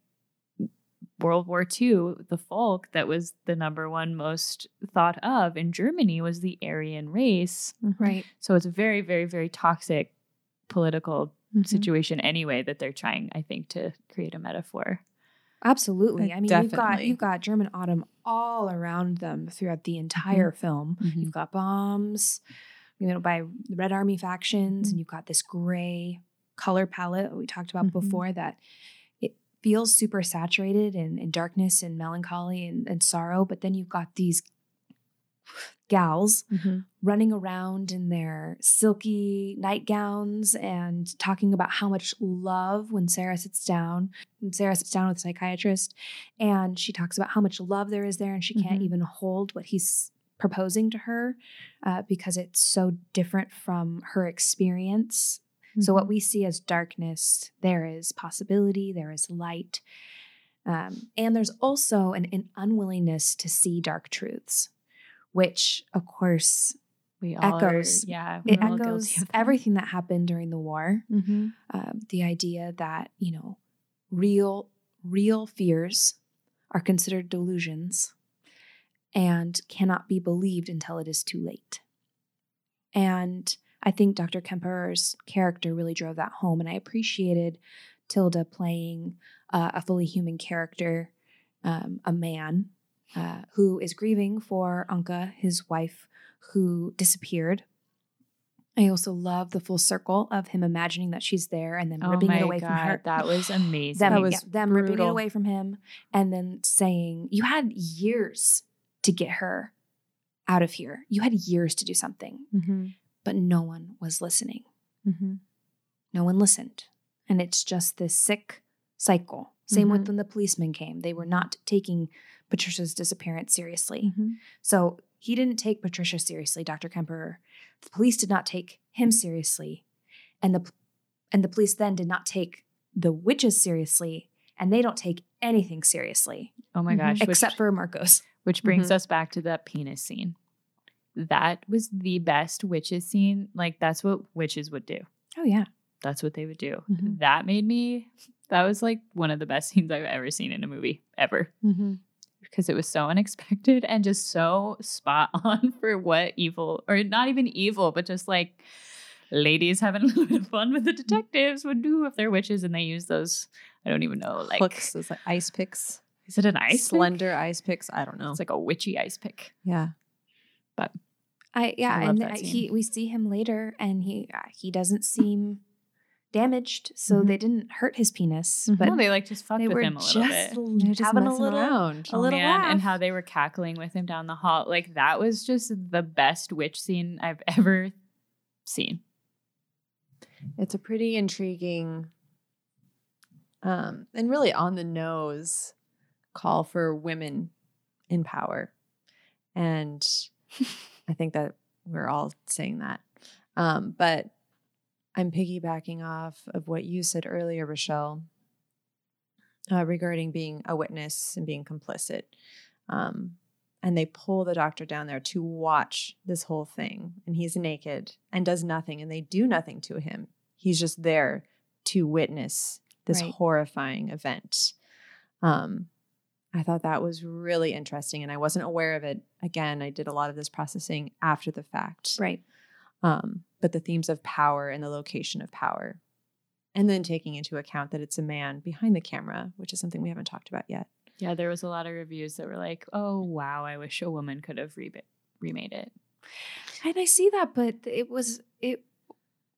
Speaker 3: World War II, the folk that was the number one most thought of in Germany was the Aryan race.
Speaker 1: Right.
Speaker 3: So it's a very, very, very toxic political
Speaker 2: Mhm.
Speaker 3: situation anyway that they're trying, I think, to create a metaphor.
Speaker 1: Absolutely.
Speaker 2: Uh,
Speaker 1: I mean, you've got you've got German autumn all around them throughout the entire
Speaker 2: Mm-hmm.
Speaker 1: film.
Speaker 3: Mhm.
Speaker 1: You've got bombs, you know, by the Red Army factions,
Speaker 2: Mhm.
Speaker 1: and you've got this gray color palette that we talked about before that it feels super saturated in, in darkness and melancholy and, and sorrow. But then you've got these gals
Speaker 2: Mm-hmm.
Speaker 1: running around in their silky nightgowns and talking about how much love when Sarah sits down, when Sarah sits down with a psychiatrist, and she talks about how much love there is there, and she can't
Speaker 2: Mhm.
Speaker 1: even hold what he's proposing to her uh, because it's so different from her experience. So, what we see as darkness, there is possibility, there is light. Um, and there's also an, an unwillingness to see dark truths, which, of course,
Speaker 3: We all are-
Speaker 1: echoes-
Speaker 3: yeah,
Speaker 1: it echoes
Speaker 3: that.
Speaker 1: everything that happened during the war.
Speaker 2: Mm-hmm.
Speaker 1: Um, the idea that you know, real real fears are considered delusions and cannot be believed until it is too late. And I think Dr. Klemperer's character really drove that home, and I appreciated Tilda playing uh, a fully human character, um, a man uh, who is grieving for Anke, his wife, who disappeared. I also love the full circle of him imagining that she's there and then
Speaker 3: Oh
Speaker 1: ripping
Speaker 3: my
Speaker 1: it away
Speaker 3: God,
Speaker 1: from her.
Speaker 3: That was amazing.
Speaker 1: them,
Speaker 2: That was
Speaker 1: yeah, them ripping it away from him and then saying, You had years to get her out of here. You had years to do something,
Speaker 2: Mm-hmm.
Speaker 1: But no one was listening.
Speaker 2: Mm-hmm.
Speaker 1: No one listened. And it's just this sick cycle. Same with
Speaker 2: Mhm.
Speaker 1: when the policemen came. They were not taking Patricia's disappearance seriously.
Speaker 2: Mm-hmm.
Speaker 1: So he didn't take Patricia seriously, Dr. Klemperer. The police did not take him seriously. And the and the police then did not take the witches seriously, and they don't take anything seriously
Speaker 3: oh my
Speaker 2: Mhm.
Speaker 3: gosh, which,
Speaker 1: except for Markos.
Speaker 3: which brings
Speaker 2: Mhm.
Speaker 3: us back to that penis scene. That was the best witches scene. Like that's what witches would do.
Speaker 1: Oh yeah.
Speaker 3: That's what they would do.
Speaker 2: Mhm.
Speaker 3: That made me. That was like one of the best scenes I've ever seen in a movie ever
Speaker 2: Mm-hmm.
Speaker 3: because it was so unexpected and just so spot on for what evil or not even evil, but just like ladies having a little bit of fun with the detectives would do if they're witches and they use those. I don't even know. Like,
Speaker 2: Hooks, those like ice picks,
Speaker 3: is it an ice pick?
Speaker 2: slender ice picks. I don't know.
Speaker 3: It's like a witchy ice pick.
Speaker 2: yeah.
Speaker 1: I yeah,
Speaker 3: I
Speaker 1: and
Speaker 3: that
Speaker 1: he we see him later, and he uh, he doesn't seem damaged, so
Speaker 2: Mhm.
Speaker 1: they didn't hurt his penis,
Speaker 2: Mhm.
Speaker 1: but
Speaker 3: no, they like just fucked with him a little
Speaker 1: just
Speaker 3: bit.
Speaker 1: l-
Speaker 2: just
Speaker 1: having a little
Speaker 2: around.
Speaker 1: a little
Speaker 3: man, and how they were cackling with him down the hall. Like that was just the best witch scene I've ever seen.
Speaker 2: It's a pretty intriguing um, and really on the nose call for women in power. And I think that we're all saying that. Um, but I'm piggybacking off of what you said earlier, Rochelle, uh, regarding being a witness and being complicit. Um, and they pull the doctor down there to watch this whole thing, and he's naked and does nothing, and they do nothing to him. He's just there to witness this
Speaker 1: Right.
Speaker 2: horrifying event. Um, I thought that was really interesting, and I wasn't aware of it. Again, I did a lot of this processing after the fact
Speaker 1: right.
Speaker 2: um, but the themes of power and the location of power. And then taking into account that it's a man behind the camera, which is something we haven't talked about yet.
Speaker 3: Yeah, there was a lot of reviews that were like, "Oh wow, I wish a woman could have re- remade it."
Speaker 1: And I see that, but it was it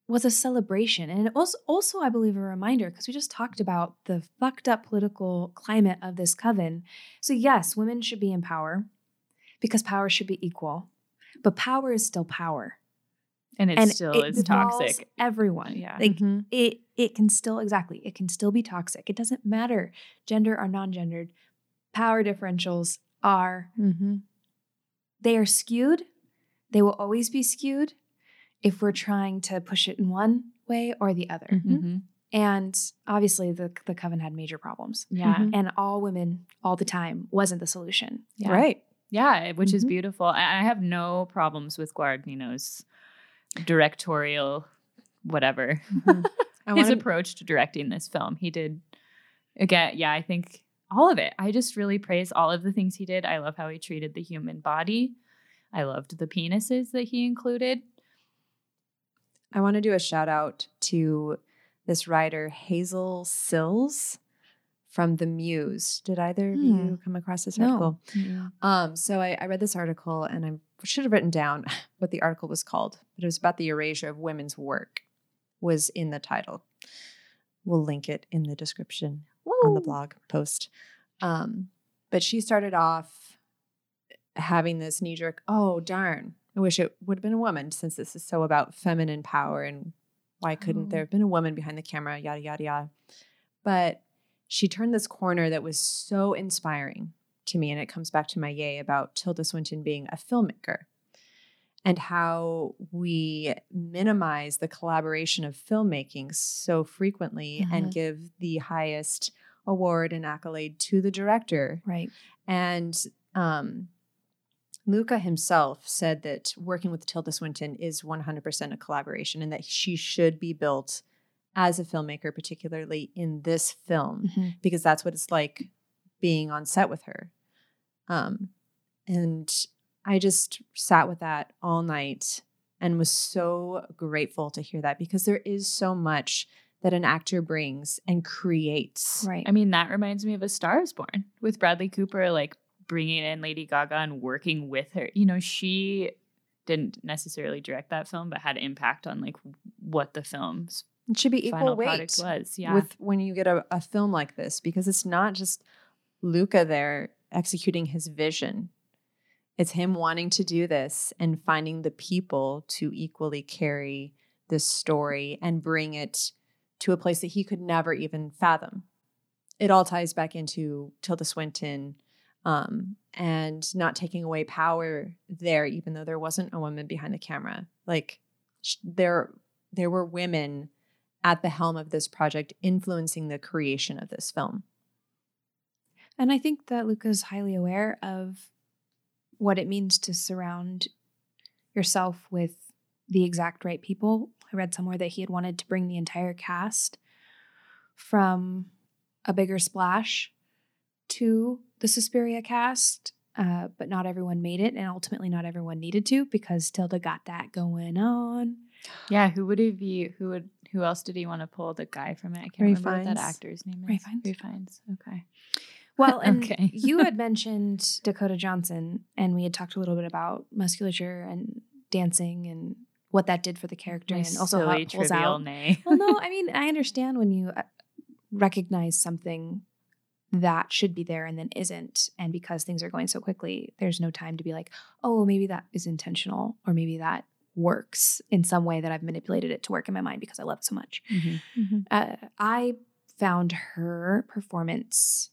Speaker 1: was a celebration, and it was also, I believe, a reminder because we just talked about the fucked up political climate of this coven. So yes, women should be in power because power should be equal, but power is still power,
Speaker 3: And it
Speaker 1: and
Speaker 3: still
Speaker 1: it
Speaker 3: is toxic.
Speaker 1: Everyone,
Speaker 3: Yeah.
Speaker 1: like
Speaker 2: Mhm.
Speaker 1: it it can still exactly it can still be toxic. It doesn't matter gender or non-gendered. Power differentials are
Speaker 2: Mm-hmm.
Speaker 1: they are skewed. They will always be skewed if we're trying to push it in one way or the other.
Speaker 2: Mhm.
Speaker 3: Mhm.
Speaker 1: And obviously, the the coven had major problems,
Speaker 3: Yeah,
Speaker 2: Mhm.
Speaker 1: and all women all the time wasn't the solution.
Speaker 3: yeah,
Speaker 2: Right.
Speaker 3: Yeah, which is
Speaker 2: Mhm.
Speaker 3: beautiful. I, I have no problems with Guadagnino's directorial, whatever
Speaker 2: I
Speaker 3: his
Speaker 2: wanna-
Speaker 3: approach to directing this film. He did again, yeah, I think all of it. I just really praise all of the things he did. I love how he treated the human body. I loved the penises that he included.
Speaker 2: I want to do a shout out to this writer, Hazel Cills from The Muse. Did either of
Speaker 1: Hmm.
Speaker 2: you come across this
Speaker 1: No.
Speaker 2: article? Um, so I, I read this article and I should have written down what the article was called, but it was about the erasure of women's work was in the title. We'll link it in the description on the blog post. Um, but she started off having this knee jerk, oh, darn, I wish it would have been a woman since this is so about feminine power and why couldn't
Speaker 1: Oh.
Speaker 2: there have been a woman behind the camera, yada, yada, yada. But she turned this corner that was so inspiring to me. And it comes back to my yay about Tilda Swinton being a filmmaker and how we minimize the collaboration of filmmaking so frequently and give the highest award and accolade to the director.
Speaker 1: Right.
Speaker 2: And um, Luca himself said that working with Tilda Swinton is 100% a collaboration and that she should be built as a filmmaker, particularly in this film,
Speaker 1: Mhm.
Speaker 2: because that's what it's like being on set with her. Um, and I just sat with that all night and was so grateful to hear that because there is so much that an actor brings and creates.
Speaker 1: Right.
Speaker 3: I mean, that reminds me of A Star is Born with Bradley Cooper, like bringing in Lady Gaga and working with her. You know, she didn't necessarily direct that film, but had impact on like what the film's
Speaker 2: It should be equal weight
Speaker 3: was. Yeah.
Speaker 2: with when you get a, a film like this because it's not just Luca there executing his vision. It's him wanting to do this and finding the people to equally carry this story and bring it to a place that he could never even fathom. It all ties back into Tilda Swinton um, and not taking away power there, even though there wasn't a woman behind the camera. Like sh- there, there were women at the helm of this project influencing the creation of this film.
Speaker 1: And I think that Luca's highly aware of what it means to surround yourself with the exact right people. I read somewhere that he had wanted to bring the entire cast from a bigger splash to the Suspiria cast, uh, but not everyone made it, and ultimately not everyone needed to because Tilda got that going on.
Speaker 3: yeah, who would have you who would who else did he want to pull the guy from it? I can't
Speaker 2: Ray
Speaker 3: remember what that actor's name is.
Speaker 1: Ralph Fiennes.
Speaker 3: Ralph Fiennes. Okay.
Speaker 1: Well, and
Speaker 3: Okay.
Speaker 1: you had mentioned Dakota Johnson, and we had talked a little bit about musculature and dancing and what that did for the character,
Speaker 3: My
Speaker 1: and also how it pulls
Speaker 3: trivial
Speaker 1: out.
Speaker 3: nay.
Speaker 1: well, no, I mean I understand when you uh, recognize something that should be there and then isn't, and because things are going so quickly, there's no time to be like, oh, maybe that is intentional, or maybe that works in some way that I've manipulated it to work in my mind because I love it so much
Speaker 3: Mm-hmm.
Speaker 1: uh, I found her performance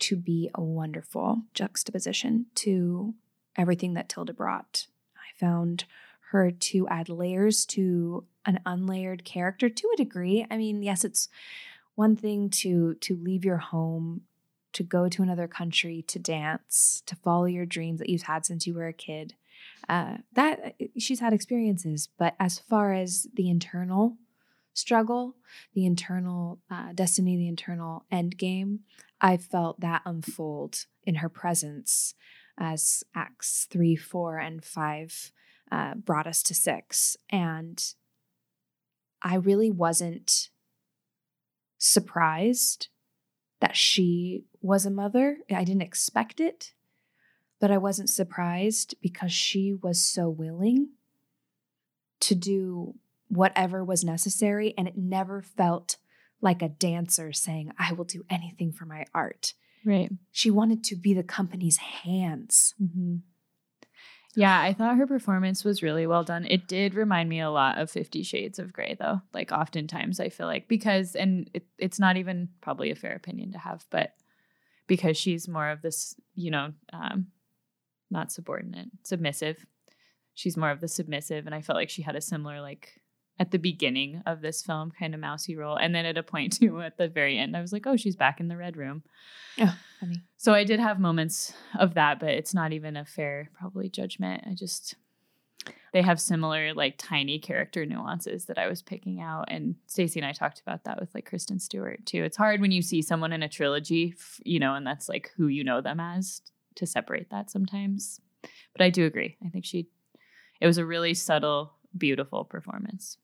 Speaker 1: to be a wonderful juxtaposition to everything that Tilda brought. I found her to add layers to an unlayered character to a degree. I mean, yes, it's one thing to to leave your home, to go to another country, to dance, to follow your dreams that you've had since you were a kid. Uh, that she's had experiences, but as far as the internal struggle, the internal uh, destiny, the internal end game, I felt that unfold in her presence as Acts 3, 4, and 5 uh, brought us to 6. And I really wasn't surprised that she was a mother. I didn't expect it, but I wasn't surprised because she was so willing to do whatever was necessary. And it never felt like a dancer saying, I will do anything for my art.
Speaker 3: Right.
Speaker 1: She wanted to be the company's hands.
Speaker 3: Mm-hmm. Yeah, I thought her performance was really well done. It did remind me a lot of Fifty Shades of Grey, though. Like, oftentimes I feel like, because, and it, it's not even probably a fair opinion to have, but because she's more of this, you know, um, not subordinate, submissive. She's more of the submissive. And I felt like she had a similar, like, at the beginning of this film, kind of mousy role. And then at a point, too, at the very end, I was like, oh, she's back in the red room.
Speaker 1: Oh, funny.
Speaker 3: So I did have moments of that, but it's not even a fair probably judgment. I just they have similar like tiny character nuances that I was picking out and Stacey and I talked about that with like Kristen Stewart too. It's hard when you see someone in a trilogy, you know, and that's like who you know them as to separate that sometimes. But I do agree. I think she it was a really subtle beautiful performance.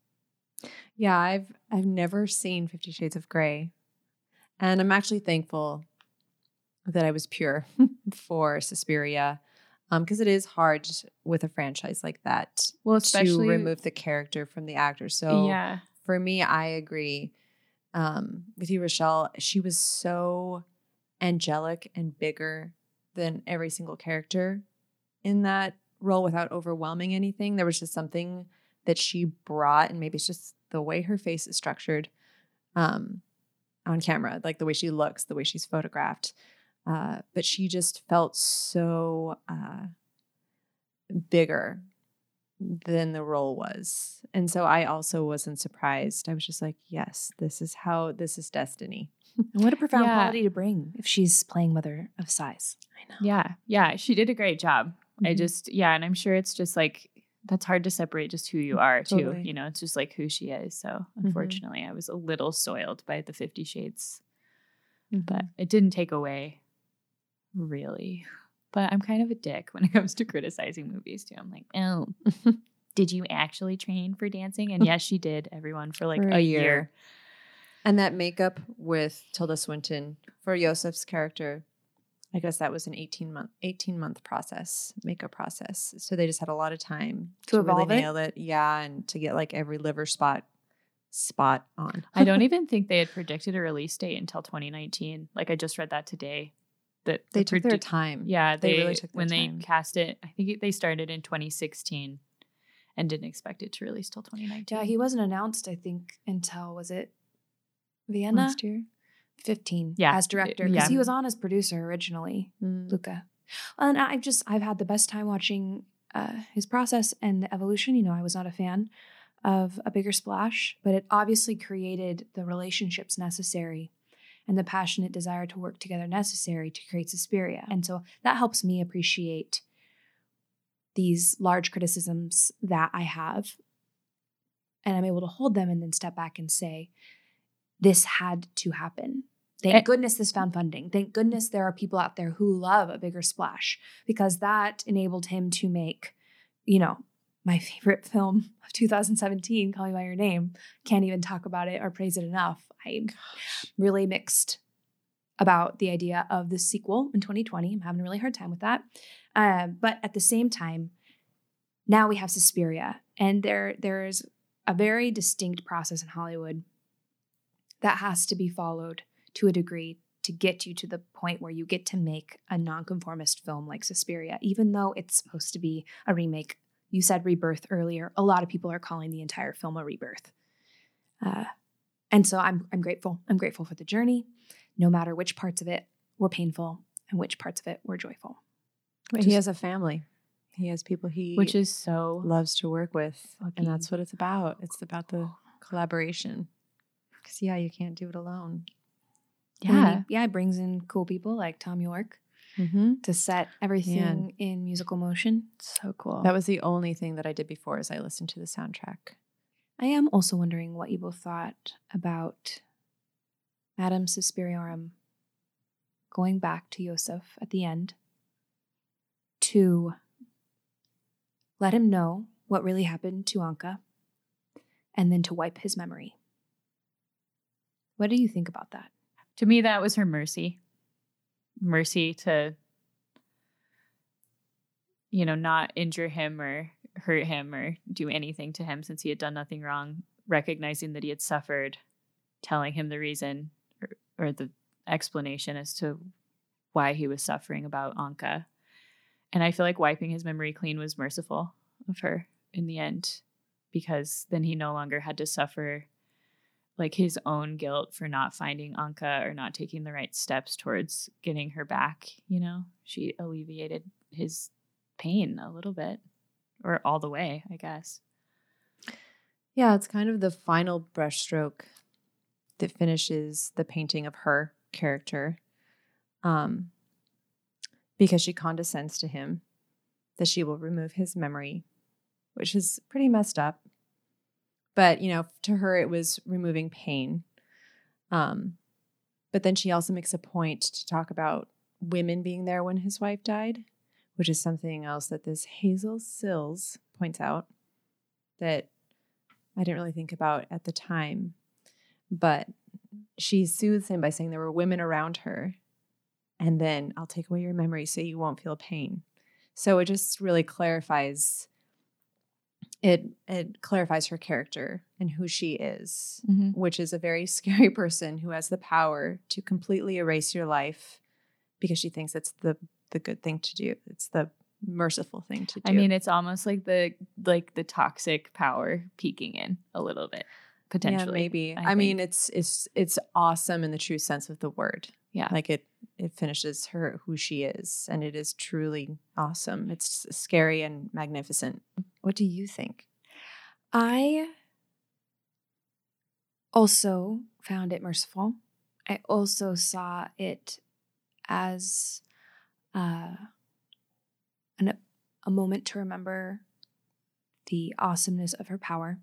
Speaker 2: Yeah, I've I've never seen Fifty Shades of Grey, and I'm actually thankful that I was pure for Suspiria, because it is hard with a franchise like that
Speaker 3: Well,
Speaker 2: to
Speaker 3: especially
Speaker 2: remove the character from the actor. So
Speaker 3: yeah.
Speaker 2: for me, I agree um, with you, Rochelle. She was so angelic and bigger than every single character in that role without overwhelming anything. There was just something that she brought, and maybe it's just the way her face is structured um, on camera, like the way she looks, the way she's photographed. Uh, but she just felt so uh, bigger than the role was. And so I also wasn't surprised. I was just like, yes, this is how this is destiny.
Speaker 1: And what a profound
Speaker 3: Yeah.
Speaker 1: quality to bring if she's playing Mother of Sighs.
Speaker 2: I know.
Speaker 3: Yeah. Yeah. She did a great job. I
Speaker 1: Mhm.
Speaker 3: just, yeah. And I'm sure it's just like, that's hard to separate just who you are, too. You know, it's just like who she is. So unfortunately, I was a little soiled by the Fifty Shades, but it didn't take away really. But I'm kind of a dick when it comes to criticizing movies, too. I'm like, oh, did you actually train for dancing? And yes, she did, everyone, for like
Speaker 2: For
Speaker 3: a, year.
Speaker 2: And that makeup with Tilda Swinton for Yosef's character, I guess that was an 18 month 18 month process, makeup process. So they just had a lot of time
Speaker 1: To evolve it?
Speaker 2: really nail it. Yeah, and to get like every liver spot spot on.
Speaker 3: I don't even think they had predicted a release date until 2019. Like I just read that today. That
Speaker 2: They
Speaker 3: the
Speaker 2: took their time.
Speaker 3: Yeah,
Speaker 2: They
Speaker 3: they,
Speaker 2: really took their
Speaker 3: when
Speaker 2: time.
Speaker 3: they cast it. I think they started in 2016 and didn't expect it to release till 2019.
Speaker 1: Yeah, he wasn't announced, I think, until was it Vienna?
Speaker 2: last year.
Speaker 1: 15
Speaker 3: Yeah,
Speaker 1: as director because
Speaker 3: yeah.
Speaker 1: he was on as producer originally
Speaker 2: Mm.
Speaker 1: luca and i've just i've had the best time watching uh, his process and the evolution you know i was not a fan of a bigger splash but it obviously created the relationships necessary and the passionate desire to work together necessary to create Suspiria. And so that helps me appreciate these large criticisms that I have. And I'm able to hold them and then step back and say, this had to happen. Thank
Speaker 3: Eh.
Speaker 1: goodness this found funding. Thank goodness there are people out there who love a bigger splash because that enabled him to make, you know, my favorite film of 2017, Call Me By Your Name. Can't even talk about it or praise it enough. I'm really mixed about the idea of the sequel in 2020. I'm having a really hard time with that. Um, but at the same time, now we have Suspiria, and there there's a very distinct process in Hollywood that has to be followed to a degree to get you to the point where you get to make a nonconformist film like Suspiria, even though it's supposed to be a remake. You said rebirth earlier. A lot of people are calling the entire film a rebirth. Uh, and so I'm I'm grateful. I'm grateful for the journey, no matter which parts of it were painful and which parts of it were joyful.
Speaker 2: But he has a family. He has people he
Speaker 3: which is so
Speaker 2: loves to work with,
Speaker 3: Fucking-
Speaker 2: and that's what it's about. It's about the collaboration. Because yeah, you can't do it alone.
Speaker 3: Yeah.
Speaker 1: yeah, it brings in cool people like Thom Yorke
Speaker 2: Mm-hmm.
Speaker 1: to set everything in musical motion.
Speaker 3: So cool.
Speaker 2: That was the only thing that I did before is I listened to the soundtrack.
Speaker 1: I am also wondering what you both thought about Madame Suspiriorum going back to Yosef at the end to let him know what really happened to Anke and then to wipe his memory. What do you think about that?
Speaker 3: to me that was her mercy mercy to you know not injure him or hurt him or do anything to him since he had done nothing wrong recognizing that he had suffered telling him the reason or, or the explanation as to why he was suffering about Anke. And i feel like wiping his memory clean was merciful of her in the end because then he no longer had to suffer like his own guilt for not finding Anke or not taking the right steps towards getting her back, you know? She alleviated his pain a little bit or all the way, I guess.
Speaker 2: Yeah, it's kind of the final brushstroke that finishes the painting of her character. Um, because she condescends to him that she will remove his memory, which is pretty messed up. But, you know, to her it was removing pain. Um, but then she also makes a point to talk about women being there when his wife died, which is something else that this Hazel Cills points out that I didn't really think about at the time. But she soothes him by saying there were women around her. And then I'll take away your memory so you won't feel pain. So it just really clarifies it it clarifies her character and who she is,
Speaker 3: Mm-hmm.
Speaker 2: which is a very scary person who has the power to completely erase your life because she thinks it's the the good thing to do. It's the merciful thing to do.
Speaker 3: I mean, it's almost like the like the toxic power peeking in a little bit potentially.
Speaker 2: Yeah, maybe.
Speaker 3: I
Speaker 2: I, mean, it's it's it's awesome in the true sense of the word.
Speaker 3: Yeah.
Speaker 2: like it it finishes her who she is, and it is truly awesome. It's scary and magnificent. What do you think?
Speaker 1: I also found it merciful. I also saw it as uh, an, a moment to remember the awesomeness of her power.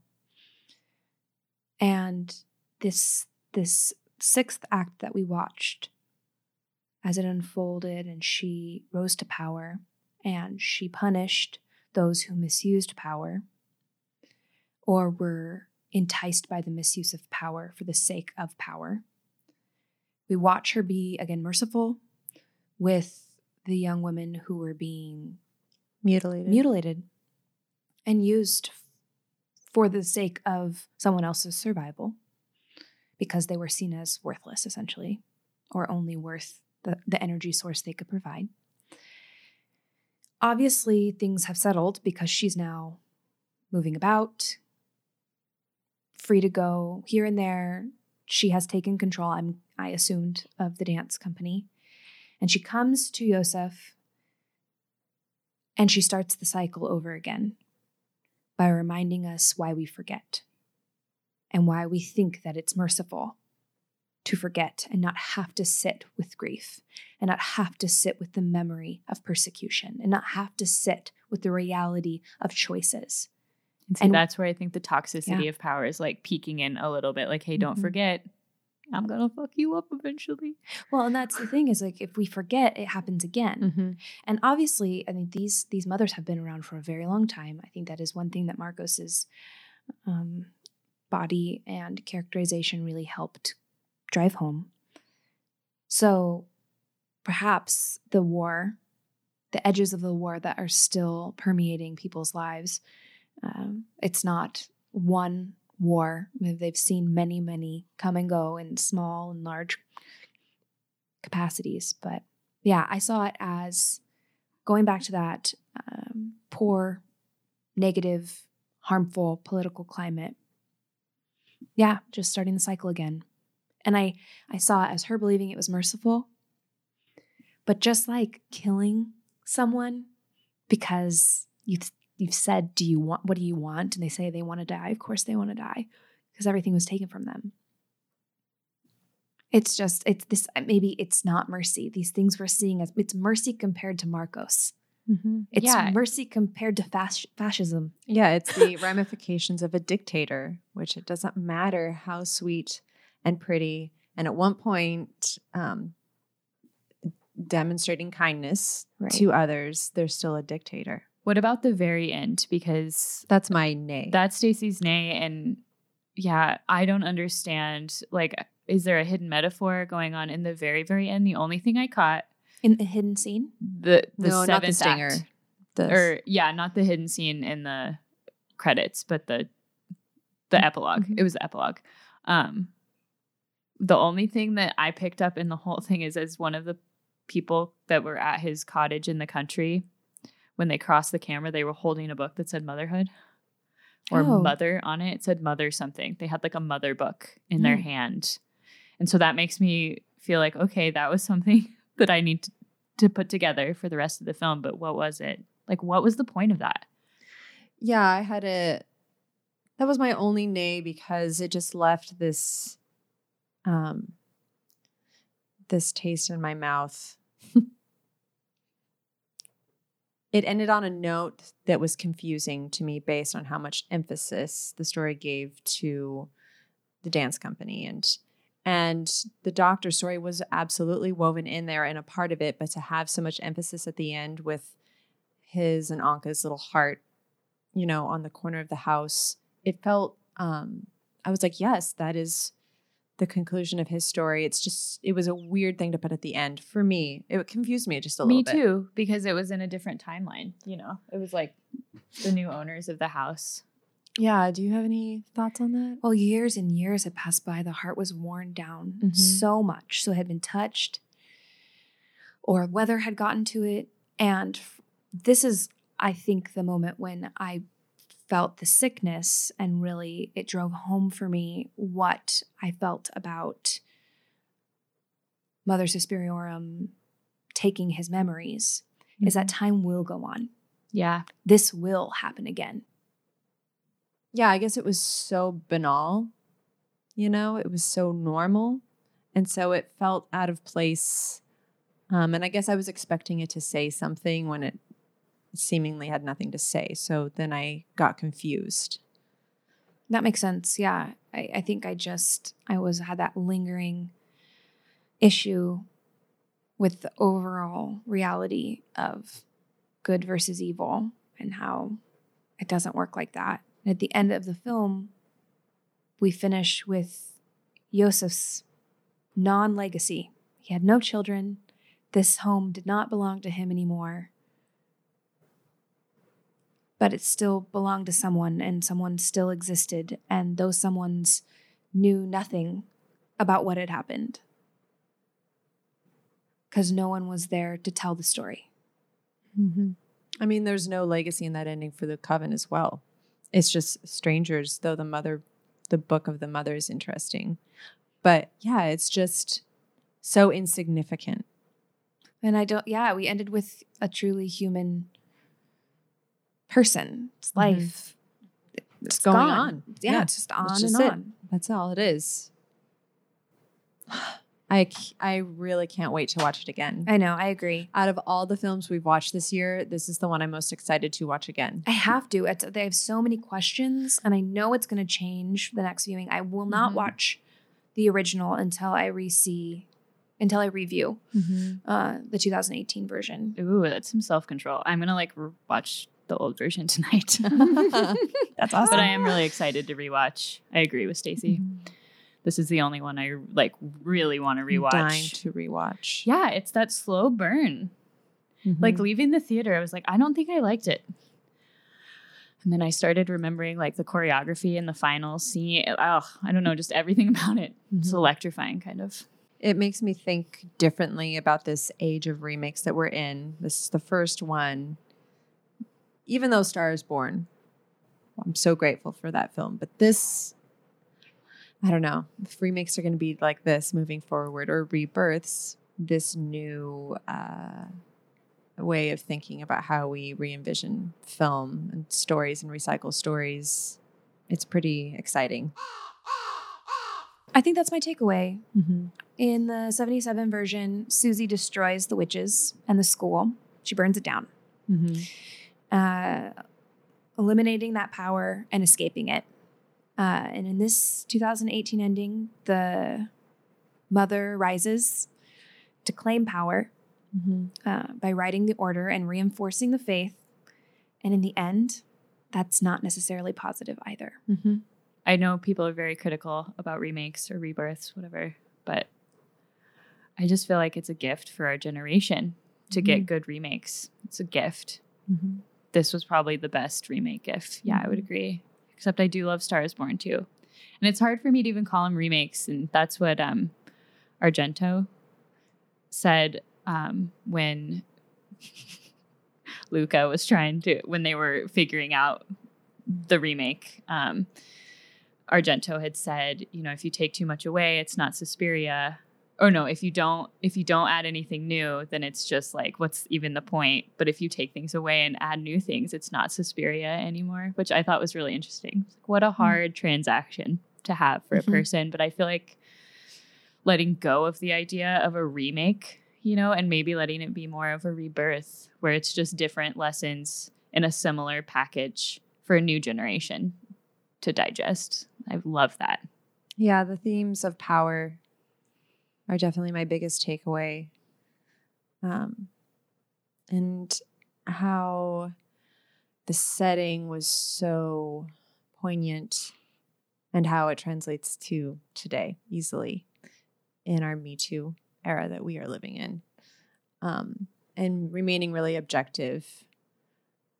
Speaker 1: And this this sixth act that we watched as it unfolded and she rose to power and she punished those who misused power or were enticed by the misuse of power for the sake of power. We watch her be again merciful with the young women who were being
Speaker 2: Mutilated.
Speaker 1: mutilated and used for the sake of someone else's survival because they were seen as worthless essentially or only worth the, the energy source they could provide. Obviously, things have settled because she's now moving about, free to go here and there. She has taken control, I'm, I assumed, of the dance company. And she comes to Yosef and she starts the cycle over again by reminding us why we forget and why we think that it's merciful to forget and not have to sit with grief and not have to sit with the memory of persecution and not have to sit with the reality of choices.
Speaker 3: And see,
Speaker 1: And-
Speaker 3: that's where I think the toxicity
Speaker 1: Yeah.
Speaker 3: of power is like peeking in a little bit. Like, hey, don't
Speaker 1: Mhm.
Speaker 3: forget, I'm gonna fuck you up eventually.
Speaker 1: Well, and that's the thing is like if we forget, it happens again.
Speaker 2: Mm-hmm.
Speaker 1: And obviously, I mean these these mothers have been around for a very long time. I think that is one thing that Markos's um, body and characterization really helped drive home. So perhaps the war, the edges of the war that are still permeating people's lives, um, it's not one war. They've seen many, many come and go in small and large capacities. But yeah, I saw it as going back to that um, poor, negative, harmful political climate. Yeah, just starting the cycle again. And I, I saw it as her believing it was merciful. But just like killing someone because you you've said, "Do you want? What do you want?" and they say they want to die. Of course, they want to die because everything was taken from them. It's just it's this maybe it's not mercy. These things we're seeing as it's mercy compared to Markos.
Speaker 2: Mm-hmm.
Speaker 1: It's
Speaker 3: Yeah.
Speaker 1: mercy compared to fas- fascism.
Speaker 2: Yeah, it's the ramifications of a dictator, which it doesn't matter how sweet and pretty, and at one point, um, demonstrating kindness
Speaker 1: Right.
Speaker 2: to others, they're still a dictator.
Speaker 3: What about the very end? Because
Speaker 2: That's my nay.
Speaker 3: that's Stacy's nay, and yeah, I don't understand. Like, is there a hidden metaphor going on in the very, very end? The only thing I caught
Speaker 1: In the hidden scene,
Speaker 3: the the
Speaker 2: no, not the
Speaker 3: seventh
Speaker 2: stinger.
Speaker 3: act,
Speaker 2: The-
Speaker 3: or yeah, not the hidden scene in the credits, but the the epilog
Speaker 1: Mhm.
Speaker 3: It was the epilogue. Um, the only thing that I picked up in the whole thing is as one of the people that were at his cottage in the country, when they crossed the camera, they were holding a book that said motherhood or
Speaker 1: Oh.
Speaker 3: mother on it. It said mother something. They had like a mother book in their
Speaker 1: Mm.
Speaker 3: hand. And so that makes me feel like, okay, that was something that I need to, to put together for the rest of the film. But what was it? Like, what was the point of that?
Speaker 2: Yeah, I had a. That was my only nay because it just left this, um, this taste in my mouth. it ended on a note that was confusing to me based on how much emphasis the story gave to the dance company and and the doctor story was absolutely woven in there and a part of it but to have so much emphasis at the end with his and Anke's little heart you know, on the corner of the house. It felt, um, I was like, yes, that is the conclusion of his story. It's just, it was a weird thing to put at the end for me. It confused me just a
Speaker 3: Me
Speaker 2: little bit.
Speaker 3: too, because it was in a different timeline. You know, it was like the new owners of the house.
Speaker 2: Yeah. Do you have any thoughts on that?
Speaker 1: well, years and years had passed by. The heart was worn down
Speaker 2: Mhm.
Speaker 1: so much, so it had been touched, or weather had gotten to it, and this is, I think, the moment when I felt the sickness and really it drove home for me what I felt about Mother Suspiriorum taking his memories is that time will go on.
Speaker 3: Yeah.
Speaker 1: This will happen again.
Speaker 2: Yeah, I guess it was so banal, you know, it was so normal. And so it felt out of place. Um, and I guess I was expecting it to say something when it seemingly had nothing to say. So then I got confused.
Speaker 1: That makes sense. Yeah. I, I think I just I was had that lingering issue with the overall reality of good versus evil and how it doesn't work like that. And at the end of the film, we finish with Joseph's non legacy. He had no children. This home did not belong to him anymore. But it still belonged to someone, and someone still existed. And those someones knew nothing about what had happened because no one was there to tell the story.
Speaker 2: Mm-hmm. I mean, there's no legacy in that ending for the coven as well. It's just strangers, though the mother, the book of the mother is interesting. But yeah, it's just so insignificant.
Speaker 1: And I don't, yeah, we ended with a truly human person. It's
Speaker 2: Mhm.
Speaker 1: life.
Speaker 2: It's going
Speaker 1: gone.
Speaker 2: on.
Speaker 1: Yeah,
Speaker 2: Yeah,
Speaker 1: it's just on
Speaker 2: just
Speaker 1: and
Speaker 2: it.
Speaker 1: on.
Speaker 2: That's all it is. I, I really can't wait to watch it again.
Speaker 1: I know, I agree.
Speaker 2: Out of all the films we've watched this year, this is the one I'm most excited to watch again.
Speaker 1: I have to. It's, they have so many questions, and I know it's going to change the next viewing. I will not
Speaker 2: Mhm.
Speaker 1: watch the original until I re-see, until I review uh, the 2018 version.
Speaker 3: Ooh, that's some self control. I'm gonna like watch the old version tonight.
Speaker 2: That's awesome.
Speaker 3: but I am really excited to rewatch. I agree with Stacy. This is the only one I like really want to rewatch.
Speaker 2: Dying to rewatch.
Speaker 3: yeah, it's that slow burn. Like
Speaker 2: Mhm.
Speaker 3: leaving the theater, I was like, I don't think I liked it. And then I started remembering like the choreography and the final scene. Oh, I don't know, just everything about it. It's
Speaker 2: Mhm.
Speaker 3: electrifying, kind of.
Speaker 2: it makes me think differently about this age of remakes that we're in. This is the first one. Even though Star is Born, I'm so grateful for that film. But this, I don't know, if remakes are going to be like this moving forward or rebirths, this new uh, way of thinking about how we re envision film and stories and recycle stories, it's pretty exciting.
Speaker 1: I think that's my takeaway.
Speaker 2: Mm-hmm.
Speaker 1: In the 77 version, Susie destroys the witches and the school. She burns it down,
Speaker 2: Mm-hmm.
Speaker 1: Uh, eliminating that power and escaping it. Uh, and in this 2018 ending, the mother rises to claim power
Speaker 2: Mm-hmm.
Speaker 1: uh, by writing the order and reinforcing the faith. And in the end, that's not necessarily positive either.
Speaker 2: Mm-hmm.
Speaker 3: I know people are very critical about remakes or rebirths, whatever, but I just feel like it's a gift for our generation to get good remakes. It's a gift.
Speaker 2: Mm-hmm.
Speaker 3: This was probably the best remake if Yeah, I would agree. Except I do love Star is Born too. And it's hard for me to even call them remakes. And that's what um, Argento said um, when Luca was trying to, when they were figuring out the remake. Um, Argento had said, you know, if you take too much away, it's not Suspiria. Or no, if you don't if you don't add anything new, then it's just like what's even the point? But if you take things away and add new things, it's not Suspiria anymore, which I thought was really interesting. Like, what a hmm. hard transaction to have for a mm-hmm. person, but I feel like letting go of the idea of a remake, you know, and maybe letting it be more of a rebirth where it's just different lessons in a similar package for a new generation to digest. I love that.
Speaker 2: Yeah, the themes of power are definitely my biggest takeaway. Um, and how the setting was so poignant and how it translates to today easily in our Me Too era that we are living in. Um, and remaining really objective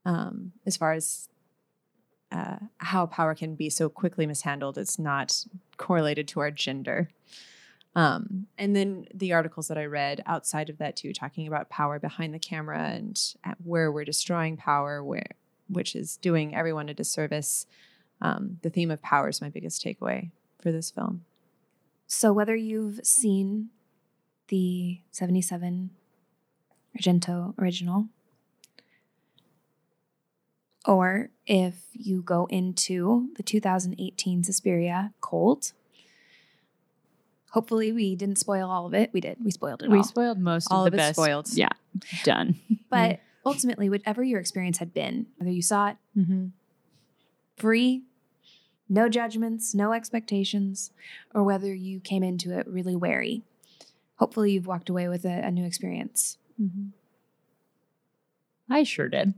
Speaker 2: um, as far as uh, how power can be so quickly mishandled. It's not correlated to our gender. Um, and then the articles that I read outside of that too, talking about power behind the camera and at where we're destroying power, where which is doing everyone a disservice. Um, the theme of power is my biggest takeaway for this film.
Speaker 1: So whether you've seen the 77 Argento original or if you go into the 2018 Suspiria cold, hopefully we didn't spoil all of it. We did. We spoiled it
Speaker 3: We
Speaker 1: all.
Speaker 3: spoiled most
Speaker 2: All
Speaker 3: of
Speaker 2: of
Speaker 3: the
Speaker 2: it's
Speaker 3: best.
Speaker 2: spoiled.
Speaker 3: Yeah, done.
Speaker 1: but ultimately, whatever your experience had been, whether you saw it
Speaker 2: Mm-hmm.
Speaker 1: free, no judgments, no expectations, or whether you came into it really wary. Hopefully, you've walked away with a, a new experience.
Speaker 2: Mm-hmm.
Speaker 3: I sure did.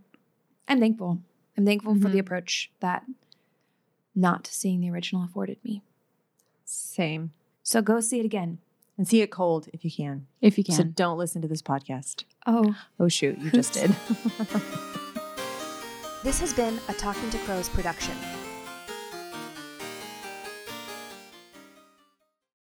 Speaker 1: I'm thankful. I'm thankful for the
Speaker 2: Mhm.
Speaker 1: approach that not seeing the original afforded me.
Speaker 2: Same.
Speaker 1: So go see it again.
Speaker 2: And see it cold if you can.
Speaker 3: If you can.
Speaker 2: So don't listen to this podcast.
Speaker 1: Oh,
Speaker 2: Oh shoot, you just did.
Speaker 1: this has been a Talking to Crows production.